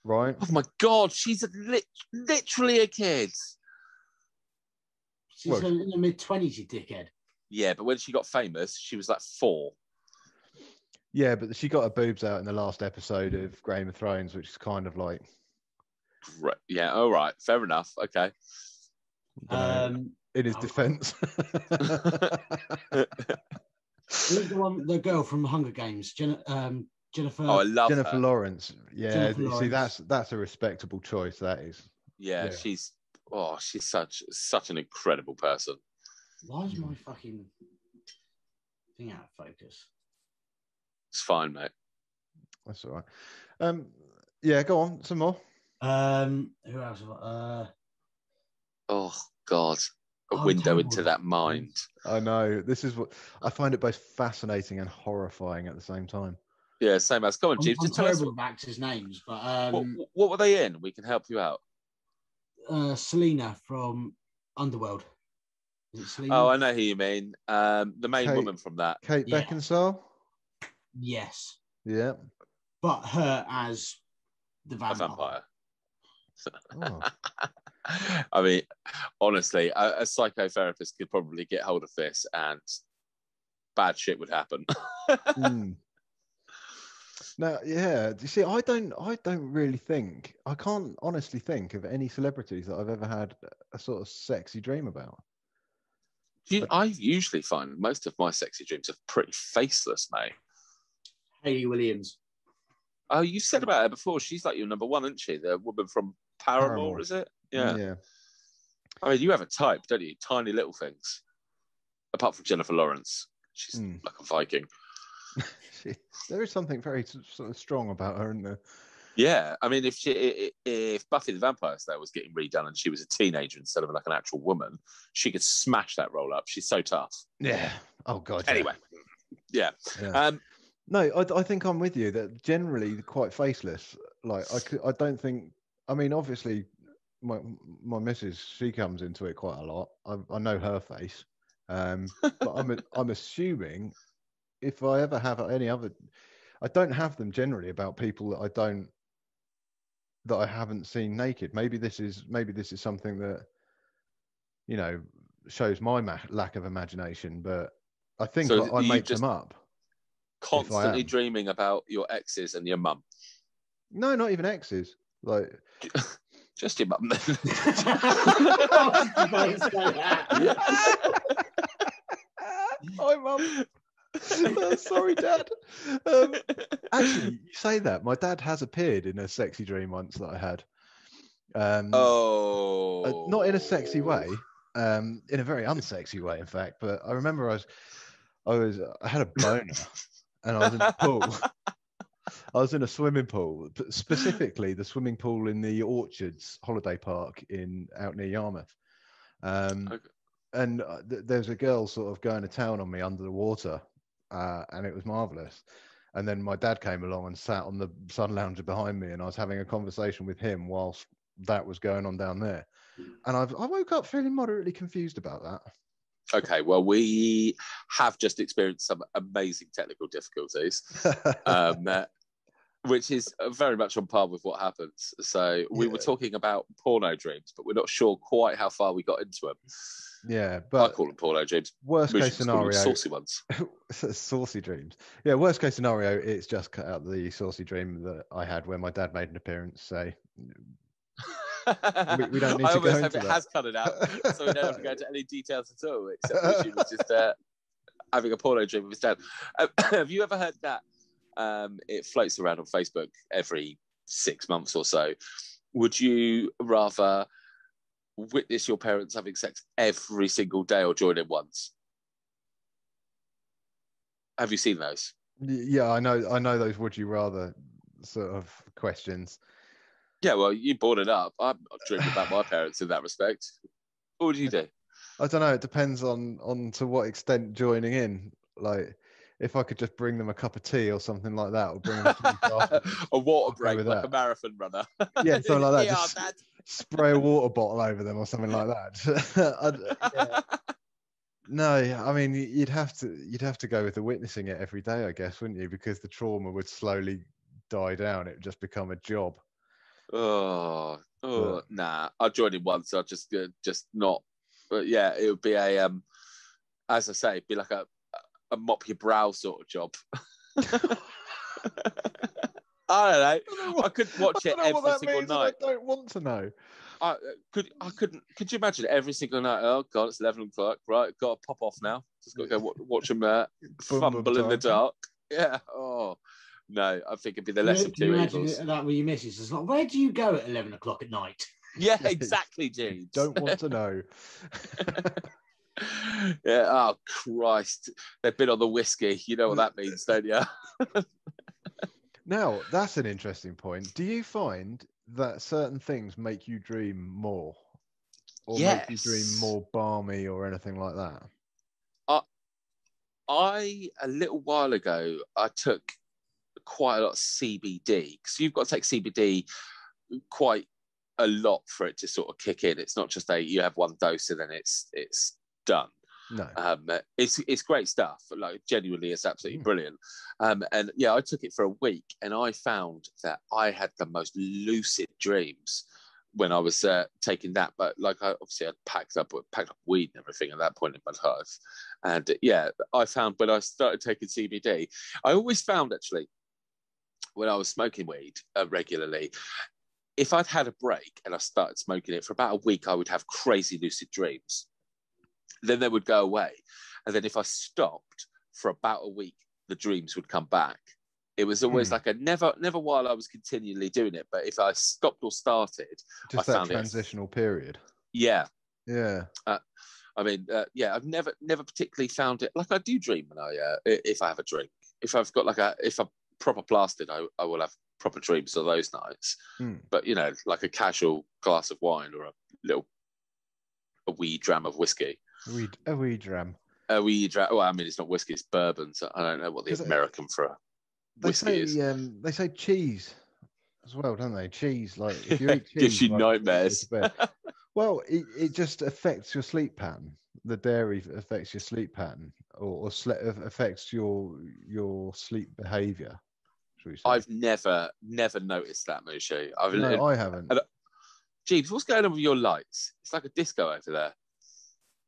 Right. Oh my god, she's a lit- literally a kid. She's Well- in the mid twenties, you dickhead. Yeah, but when she got famous, she was like four. Yeah, but she got her boobs out in the last episode of Game of Thrones, which is kind of like. Right. Yeah, all right, fair enough. Okay. I don't know, Um, in his oh. defence. [LAUGHS] who's the one, the girl from Hunger Games, Jen, um, Jennifer. Oh, I love Jennifer her. Lawrence. Yeah, Jennifer see, that's that's a respectable choice. That is. Yeah, Yeah. she's oh, she's such such an incredible person. Why is my fucking thing out of focus? It's fine, mate. That's all right. Um, yeah, go on. Some more. Um, who else? Have I, uh, Oh God, a Oh, window into that mind. I know. This is what I find it both fascinating and horrifying at the same time. Yeah, same as. Come on, I'm, I'm just tell us terrible with actors' names, but um, what, what were they in? We can help you out. Uh, Selena from Underworld. Selena? Oh, I know who you mean. Um, the main Kate. woman from that. Kate Yeah. Beckinsale. yes, Yeah. but her as the vampire. vampire. Oh. [LAUGHS] I mean, honestly, a, a psychotherapist could probably get hold of this and bad shit would happen. [LAUGHS] Mm. Now, yeah. You see, I don't. I don't really think. I can't honestly think of any celebrities that I've ever had a sort of sexy dream about. Do you, I usually find most of my sexy dreams are pretty faceless, mate. Hayley Williams. Oh, you said about her before. She's like your number one, isn't she? The woman from Paramore, Paramore. is it? Yeah. Yeah. I mean, you have a type, don't you? Tiny little things. Apart from Jennifer Lawrence, she's Mm. like a Viking. [LAUGHS] She, there is something very sort of strong about her, isn't there? Yeah, I mean, if she, if Buffy the Vampire Slayer was getting redone and she was a teenager instead of like an actual woman, she could smash that role up. She's so tough. Yeah. Oh God. Anyway, yeah. Yeah. Um, No, I, I think I'm with you that generally quite faceless. Like I, could, I don't think. I mean, obviously, my my missus she comes into it quite a lot. I, I know her face, um, but I'm I'm assuming if I ever have any other, I don't have them generally about people that I don't that I haven't seen naked. Maybe this is maybe this is something that you know shows my ma- lack of imagination, but I think So I, I make them up. constantly dreaming about your exes and your mum. No, not even exes. Like [LAUGHS] Just your mum. I was about to say that. [LAUGHS] Hi, mum. [LAUGHS] Oh, sorry, Dad. Um, [LAUGHS] actually, you say that. My dad has appeared in a sexy dream once that I had. Um, oh, uh, not in a sexy way, um, in a very unsexy way, in fact. But I remember I was, I was, I had a boner, and I was in the pool. [LAUGHS] I was in a swimming pool, specifically the swimming pool in the Orchards Holiday Park in out near Yarmouth. Um, Okay. And uh, th- there was a girl sort of going to town on me under the water, uh, and it was marvelous. And then my dad came along and sat on the sun lounger behind me, and I was having a conversation with him whilst that was going on down there. And I've, I woke up feeling moderately confused about that. Okay, well, we have just experienced some amazing technical difficulties, [LAUGHS] um, uh, which is very much on par with what happens. So we were talking about porno dreams, but we're not sure quite how far we got into them. Yeah, but I call them Paulo dreams. worst We case should just call them scenario, saucy ones. [LAUGHS] saucy dreams. Yeah, worst case scenario, it's just cut out the saucy dream that I had where my dad made an appearance. So We- we don't [LAUGHS] need I to go almost hope into it that. has cut it out, so we don't have to go into any details at all. Except she was just uh, [LAUGHS] having a porno dream with his dad. Uh, [CLEARS THROAT] have you ever heard that? Um, it floats around on Facebook every six months or so. Would you rather witness your parents having sex every single day or join in once? Have you seen those? Yeah, I know, I know those would you rather sort of questions. Yeah, well, you brought it up. I'm not dreaming about my parents in that respect. What would you do? I don't know. It depends on on to what extent joining in. Like, if I could just bring them a cup of tea or something like that, or bring them [LAUGHS] a water break with like that. a marathon runner. Yeah, something like that. [LAUGHS] Yeah, Just Dad. spray a water bottle over them or something like that. [LAUGHS] Yeah. No, I mean you'd have to you'd have to go with the witnessing it every day, I guess, wouldn't you? Because the trauma would slowly die down. It would just become a job. Oh, oh, But- nah. I'll join in once. I'll just, uh, just not. But yeah, it would be a, um, as I say, it'd be like a, a mop your brow sort of job. I don't know. [LAUGHS] I could watch I it don't know what every that single means, and night. I don't want to know. I uh, could, I couldn't. Could you imagine every single night? Oh God, it's eleven o'clock. Right, got to pop off now. Just got to go watch, watch them uh, [LAUGHS] Boom, boom fumble in the dark. Yeah. Oh no, I think it'd be the You less of you two imagine evils. that with your missus? It's like, where do you go at 11 o'clock at night? Yeah, [LAUGHS] exactly, James. Don't want to know. [LAUGHS] yeah. Oh Christ, they've been on the whiskey. You know what that means, don't you? [LAUGHS] Now, that's an interesting point. Do you find that certain things make you dream more? Or make you dream more balmy or anything like that? I a little while ago I took quite a lot of CBD because you've got to take CBD quite a lot for it to sort of kick in. It's not just a you have one dose and then it's it's done. No. Um, it's it's great stuff. Like genuinely, it's absolutely Mm. brilliant. Um, and yeah, I took it for a week, and I found that I had the most lucid dreams when I was uh, taking that. But like, I obviously I packed up packed up weed and everything at that point in my life. And uh, yeah, I found when I started taking CBD, I always found actually when I was smoking weed uh, regularly. If I'd had a break and I started smoking it for about a week, I would have crazy lucid dreams then they would go away. And then if I stopped for about a week, the dreams would come back. It was always Hmm. like a never, never while I was continually doing it. But if I stopped or started, Just I that found it- transitional period. yeah. Yeah. I mean, uh, yeah, I've never, never particularly found it like I do dream when I, uh, if I have a drink. If I've got like a, if I'm proper blasted, I, I will have proper dreams of those nights. Hmm. But you know, like a casual glass of wine or a little, a wee dram of whiskey. A wee, a wee dram. A wee dram. Well, I mean, it's not whiskey; it's bourbon. So I don't know what the it- American for a They whiskey say is. um, they say cheese as well, don't they? Cheese, like if you [LAUGHS] eat cheese, Gives you like, nightmares. well, it, it just affects your sleep pattern. The dairy affects your sleep pattern, or, or sle- affects your your sleep behaviour. Should we say? I've never, never noticed that, Mushu. I've no, I haven't. Jeeves, what's going on with your lights? It's like a disco over there.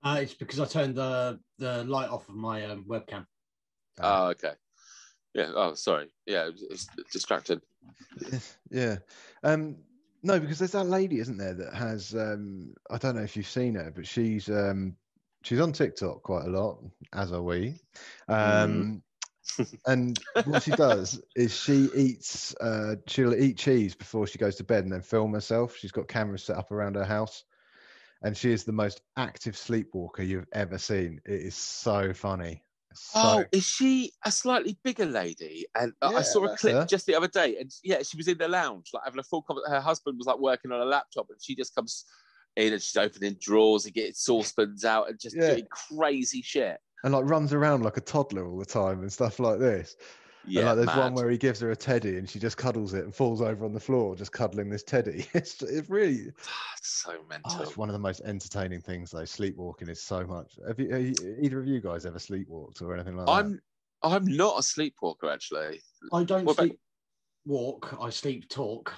Uh, it's because I turned the, the light off of my um, webcam. Oh, okay. Yeah. Oh, sorry. Yeah, it's distracted. [LAUGHS] yeah. Um, no, because there's that lady, isn't there, that has um, I don't know if you've seen her, but she's um, she's on TikTok quite a lot, as are we. Um, [LAUGHS] and what she does is she eats uh, she'll eat cheese before she goes to bed and then film herself. She's got cameras set up around her house. And she is the most active sleepwalker you've ever seen. It is so funny. So Oh, is she a slightly bigger lady? And uh, I saw a clip her. just the other day, and yeah, she was in the lounge, like having a full conversation. Her husband was like working on a laptop, and she just comes in and she's opening drawers and getting saucepans out and just Yeah. doing crazy shit. and like runs around like a toddler all the time and stuff like this. Yeah, and like there's one where he gives her a teddy and she just cuddles it and falls over on the floor just cuddling this teddy. [LAUGHS] It's it's really It's so oh, mental. it's one of the most entertaining things though. Sleepwalking is so much. Have you, have you either of you guys ever sleepwalked or anything like that? I'm I'm not a sleepwalker actually. I don't What about- sleep walk, I sleep talk.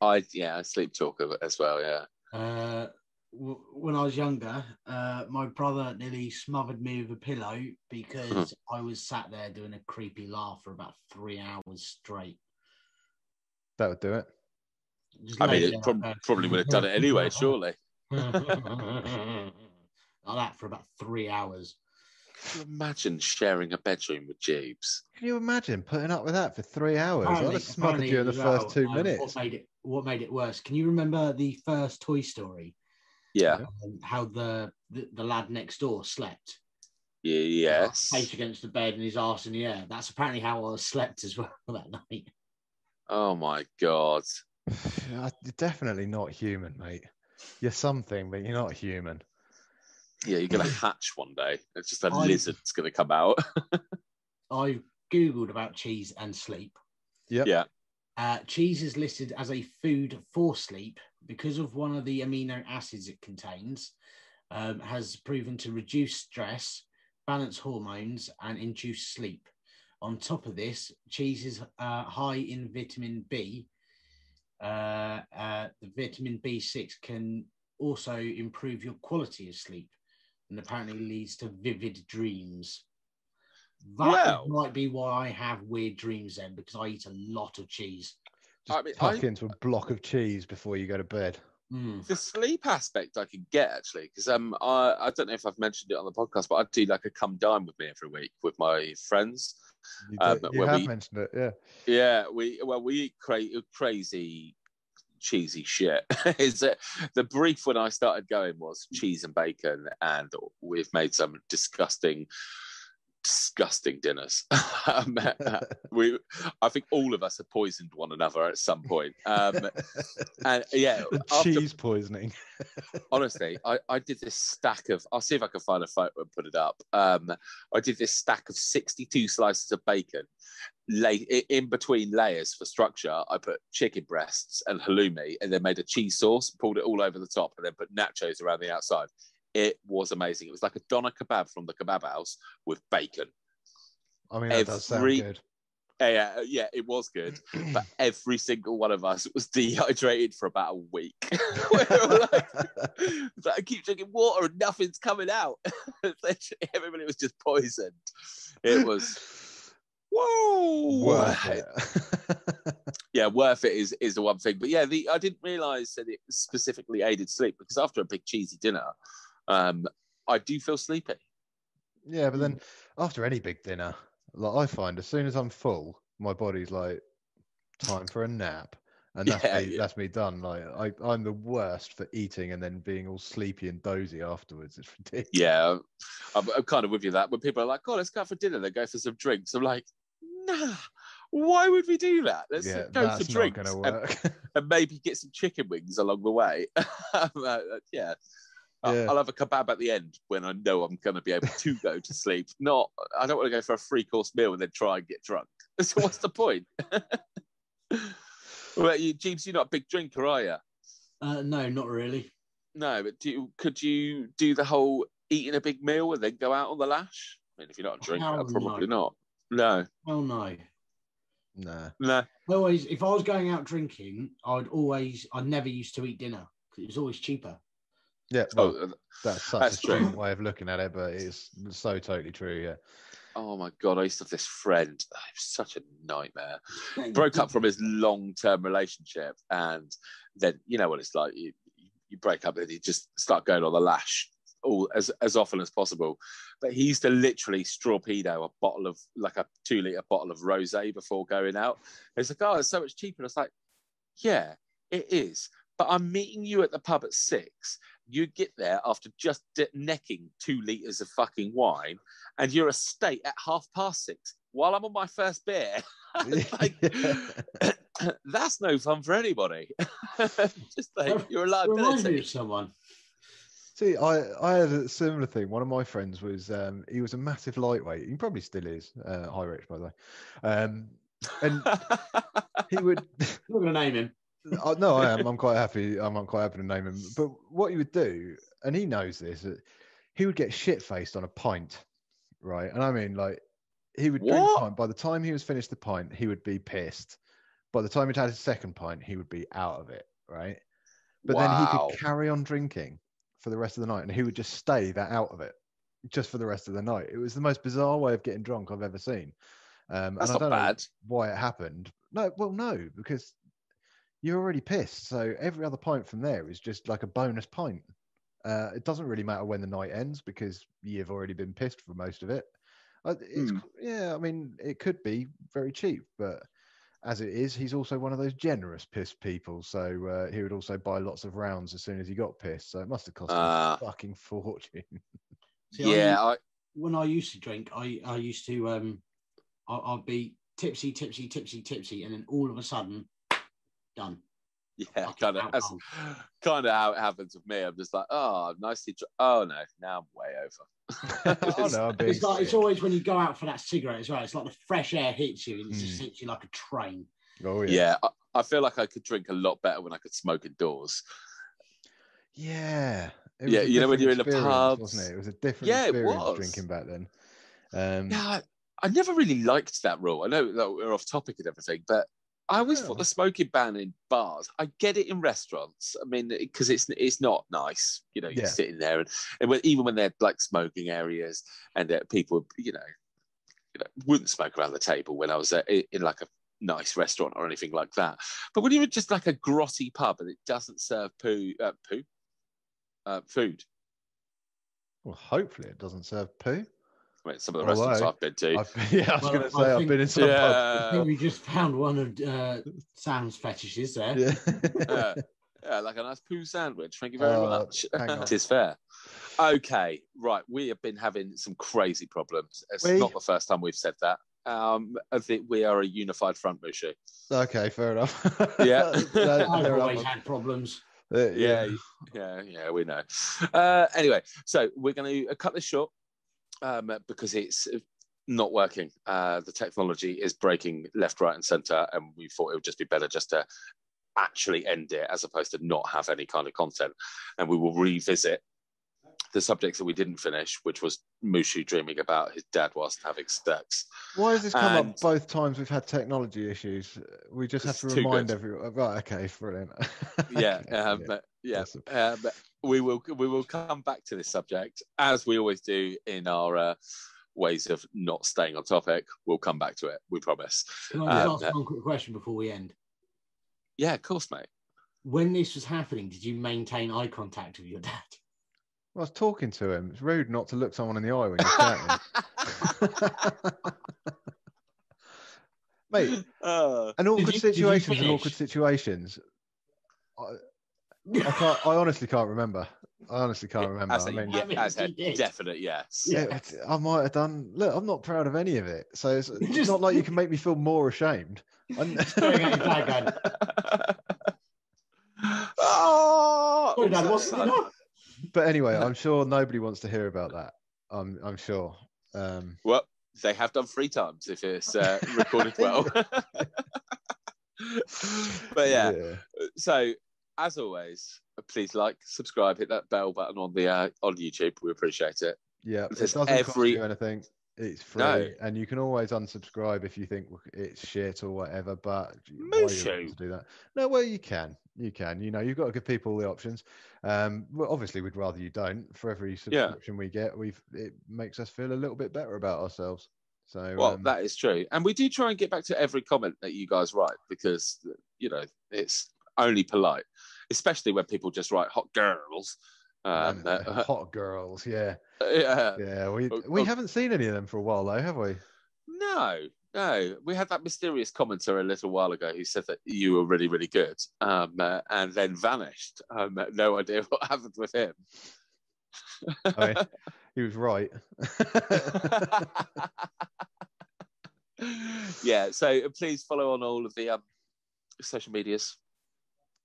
I yeah, I sleep talk as well. Yeah. Uh, w- when I was younger, uh, my brother nearly smothered me with a pillow because [LAUGHS] I was sat there doing a creepy laugh for about three hours straight. That would do it. I mean, it prob- probably would have done it anyway, [LAUGHS] surely. that. [LAUGHS] like that for about three hours. Can you imagine sharing a bedroom with Jeeves? Can you imagine putting up with that for three hours? I'd have smothered you in the apparently as first two um, minutes. What made it what made it worse? Can you remember the first Toy Story? Yeah. Um, how the, the the lad next door slept, Y- Yes. face against the bed and his arse in the air. That's apparently how I slept as [LAUGHS] well that night. Oh my god. [SIGHS] You're definitely not human, mate. You're something, but you're not human. Yeah, you're gonna [CLEARS THROAT] hatch one day. It's just a I- lizard's gonna come out. [LAUGHS] I googled about cheese and sleep. Yep. Yeah. Uh, cheese is listed as a food for sleep because of one of the amino acids it contains. Um, has proven to reduce stress, balance hormones, and induce sleep. On top of this, cheese is uh, high in vitamin B. Uh, uh, the vitamin B6 can also improve your quality of sleep and apparently leads to vivid dreams. That Well- might be why I have weird dreams then, because I eat a lot of cheese. Just I mean, tuck I- into a block of cheese before you go to bed. Mm. the sleep aspect I can get actually because um I, I don't know if I've mentioned it on the podcast, but I do like a come dine with me every week with my friends. You, um, you have we- mentioned it, yeah. Yeah, we well we eat cra- crazy cheesy shit. [LAUGHS] Is it the brief when I started going was cheese and bacon, and we've made some disgusting, disgusting dinners. [LAUGHS] um, [LAUGHS] we, I think all of us have poisoned one another at some point. Um, [LAUGHS] and yeah, after- cheese poisoning. honestly, I, I did this stack of. I'll see if I can find a photo and put it up. Um, I did this stack of sixty-two slices of bacon. Lay in between layers for structure. I put chicken breasts and halloumi, and then made a cheese sauce. Pulled it all over the top, and then put nachos around the outside. It was amazing. It was like a doner kebab from the kebab house with bacon. I mean, that does sound every- good. Yeah, uh, yeah, it was good. [CLEARS THROAT] But every single one of us was [LAUGHS] dehydrated for about a week. [LAUGHS] we were [LAUGHS] like, like, I keep drinking water and nothing's coming out. Everybody was just poisoned. It was [SIGHS] whoa. Worth it. Yeah, worth it is is the one thing. But yeah, the I didn't realise that it specifically aided sleep because after a big cheesy dinner, um, I do feel sleepy. yeah, but then after any big dinner, like I find as soon as I'm full, my body's like, time for a nap. And that's Yeah, me yeah. that's me done. Like I, I'm the worst for eating and then being all sleepy and dozy afterwards. It's ridiculous. Yeah, I'm, I'm kind of with you that when people are like, "Oh, let's go out for dinner," they go for some drinks. I'm like, "Nah, why would we do that? Let's yeah, go that's for drinks gonna and, and maybe get some chicken wings along the way." [LAUGHS] Um, uh, yeah. I- Yeah. I'll have a kebab at the end when I know I'm going to be able to go to sleep. [LAUGHS] Not, I don't want to go for a three course meal and then try and get drunk. [LAUGHS] So what's the point? [LAUGHS] well, you, Jeeves, you're not a big drinker, are you? Uh, no, not really. No, but do you, could you do the whole eating a big meal and then go out on the lash? I mean, if you're not a drinker, Hell probably no. not. No, Oh no. nah. no. I always, if I was going out drinking, I'd always, I never used to eat dinner because it was always cheaper. Yeah, well, uh, that's such that's a true. strange way of looking at it, but it's so totally true. Yeah. oh my god, I used to have this friend. Oh, he was such a nightmare. Broke up from his long-term relationship, and then you know what it's like. You you break up, and you just start going on the lash all as as often as possible. But he used to literally torpedo a bottle of like a two liter bottle of rosé before going out. It's like, oh, it's so much cheaper. And it's like, yeah, it is. But I'm meeting you at the pub at six. You get there after just de- necking two liters of fucking wine, and you're a state at half past six while I'm on my first beer. [LAUGHS] like, [LAUGHS] that's no fun for anybody. [LAUGHS] just like your It reminds me liability. of someone. See, I, I had a similar thing. One of my friends was um, he was a massive lightweight. He probably still is. Uh, Hi Rich, by the way. Um, and he would. I'm not going to name him. Oh, no, I am. I'm quite happy. I'm, I'm quite happy to name him. But what he would do, and he knows this, he would get shit faced on a pint, right? And I mean, like, he would drink a pint. By the time he was finished the pint, he would be pissed. By the time he'd had his second pint, he would be out of it, right? But then he could carry on drinking for the rest of the night, and he would just stay that out of it just for the rest of the night. It was the most bizarre way of getting drunk I've ever seen. Um, That's and I not don't know bad. why it happened. No, well, no, because you're already pissed. So every other pint from there is just like a bonus pint. Uh, it doesn't really matter when the night ends because you've already been pissed for most of it. Uh, It's, Hmm. Yeah, I mean, it could be very cheap, but as it is, he's also one of those generous piss people. So uh, he would also buy lots of rounds as soon as he got pissed. So it must have cost him Ah. a fucking fortune. [LAUGHS] See, yeah, used- I, when I used to drink, I, I used to um, I, I'd be tipsy, tipsy, tipsy, tipsy, and then all of a sudden, done. yeah, kind of that's kind of how it happens with me. I'm just like, oh, nicely. Dr- oh no, now I'm way over. [LAUGHS] oh no, I'm It's like it's always when you go out for that cigarette as well. It's like the fresh air hits you and it just Mm. hits you like a train. Oh yeah. yeah, I, I feel like I could drink a lot better when I could smoke indoors. Yeah. Yeah, you know when you're in the pub, wasn't it? It was a different Yeah, it experience was. drinking back then. Um, Yeah, I, I never really liked that rule. I know that we're off topic and everything, but I always thought the smoking ban in bars. I get it in restaurants. I mean, because it's it's not nice, you know, you're Yeah. sitting there and, and when, even when they're like smoking areas and that people, you know, you know, wouldn't smoke around the table when I was uh, in, in like a nice restaurant or anything like that. But when you're just like a grotty pub and it doesn't serve poo, uh, poo, uh, food. well, hopefully it doesn't serve poo. I mean, some of the restaurants Although, I've been to. [LAUGHS] I've, yeah, I was Well, going to I say I've been in some I Yeah, think we just found one of uh, Sam's fetishes there. Yeah. [LAUGHS] yeah, yeah, like a nice poo sandwich. Thank you very Uh, much. hang it [LAUGHS] is fair. Okay, right. We have been having some crazy problems. It's We? not the first time we've said that. Um, I think we are a unified front, Mushu. okay, fair enough. Yeah. That- I've always had problems. Uh, Yeah, yeah, yeah. We know. Uh, anyway, so we're going to cut this short um, because it's not working. Uh, the technology is breaking left, right, and centre, and we thought it would just be better just to actually end it as opposed to not have any kind of content. And we will revisit the subjects that we didn't finish, which was Mushu dreaming about his dad whilst having sex. Why has this come And- up both times we've had technology issues? We just have to remind everyone. Right, okay, brilliant. [LAUGHS] Yeah, Okay, um, brilliant. yeah. Awesome. Um, we will we will come back to this subject as we always do in our uh, ways of not staying on topic. We'll come back to it. We promise. Can I just Um, ask one quick question before we end? Yeah, of course, mate. When this was happening, did you maintain eye contact with your dad? Well, I was talking to him. It's rude not to look someone in the eye when you're chatting. [LAUGHS] Mate, Uh, and awkward you- did you situations and awkward situations. I, [LAUGHS] I can't. I honestly can't remember. I honestly can't remember. as I a, mean, yeah, I mean, as a definite yes. yeah, it's- I might have done. Look, I'm not proud of any of it. So it's, it's [LAUGHS] just- not like you can make me feel more ashamed. I'm- Staring your dad going, oh, Sorry, Dad, what's going but anyway, I'm [LAUGHS] sure nobody wants to hear about that. I'm. I'm sure. Um, Well, they have done three times if it's uh, recorded well. but yeah, so as always, please like, subscribe, hit that bell button on the uh, on YouTube. We appreciate it. Yeah, it There's doesn't cost every- you anything. It's free, No. and you can always unsubscribe if you think it's shit or whatever. But why you Mushu. to do that? No, well, you can. You can. You know, you've got to give people the options. Um, well, obviously, we'd rather you don't. For every subscription we get, we've it makes us feel a little bit better about ourselves. So, Well, um, that is true, and we do try and get back to every comment that you guys write because you know it's only polite, especially when people just write "hot girls." Um, uh, uh, [LAUGHS] hot girls, yeah, yeah. yeah. We Oh, we oh. haven't seen any of them for a while though, have we? No, no. We had that mysterious commenter a little while ago who said that you were really, really good, um, uh, and then vanished. Um, no idea [LAUGHS] what happened with him. I mean, [LAUGHS] he was right. yeah. So uh, please follow on all of the um, social medias.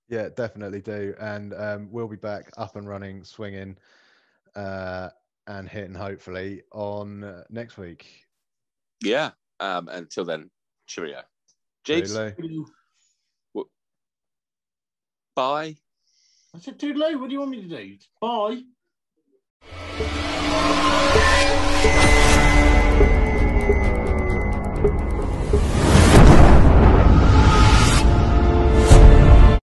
Yeah, definitely do. And um, we'll be back up and running, swinging, uh, and hitting hopefully on uh, next week. Yeah. Um, until then, cheerio. Jeeves, Toodaloo. bye. I said, Toodaloo, what do you want me to do? Bye.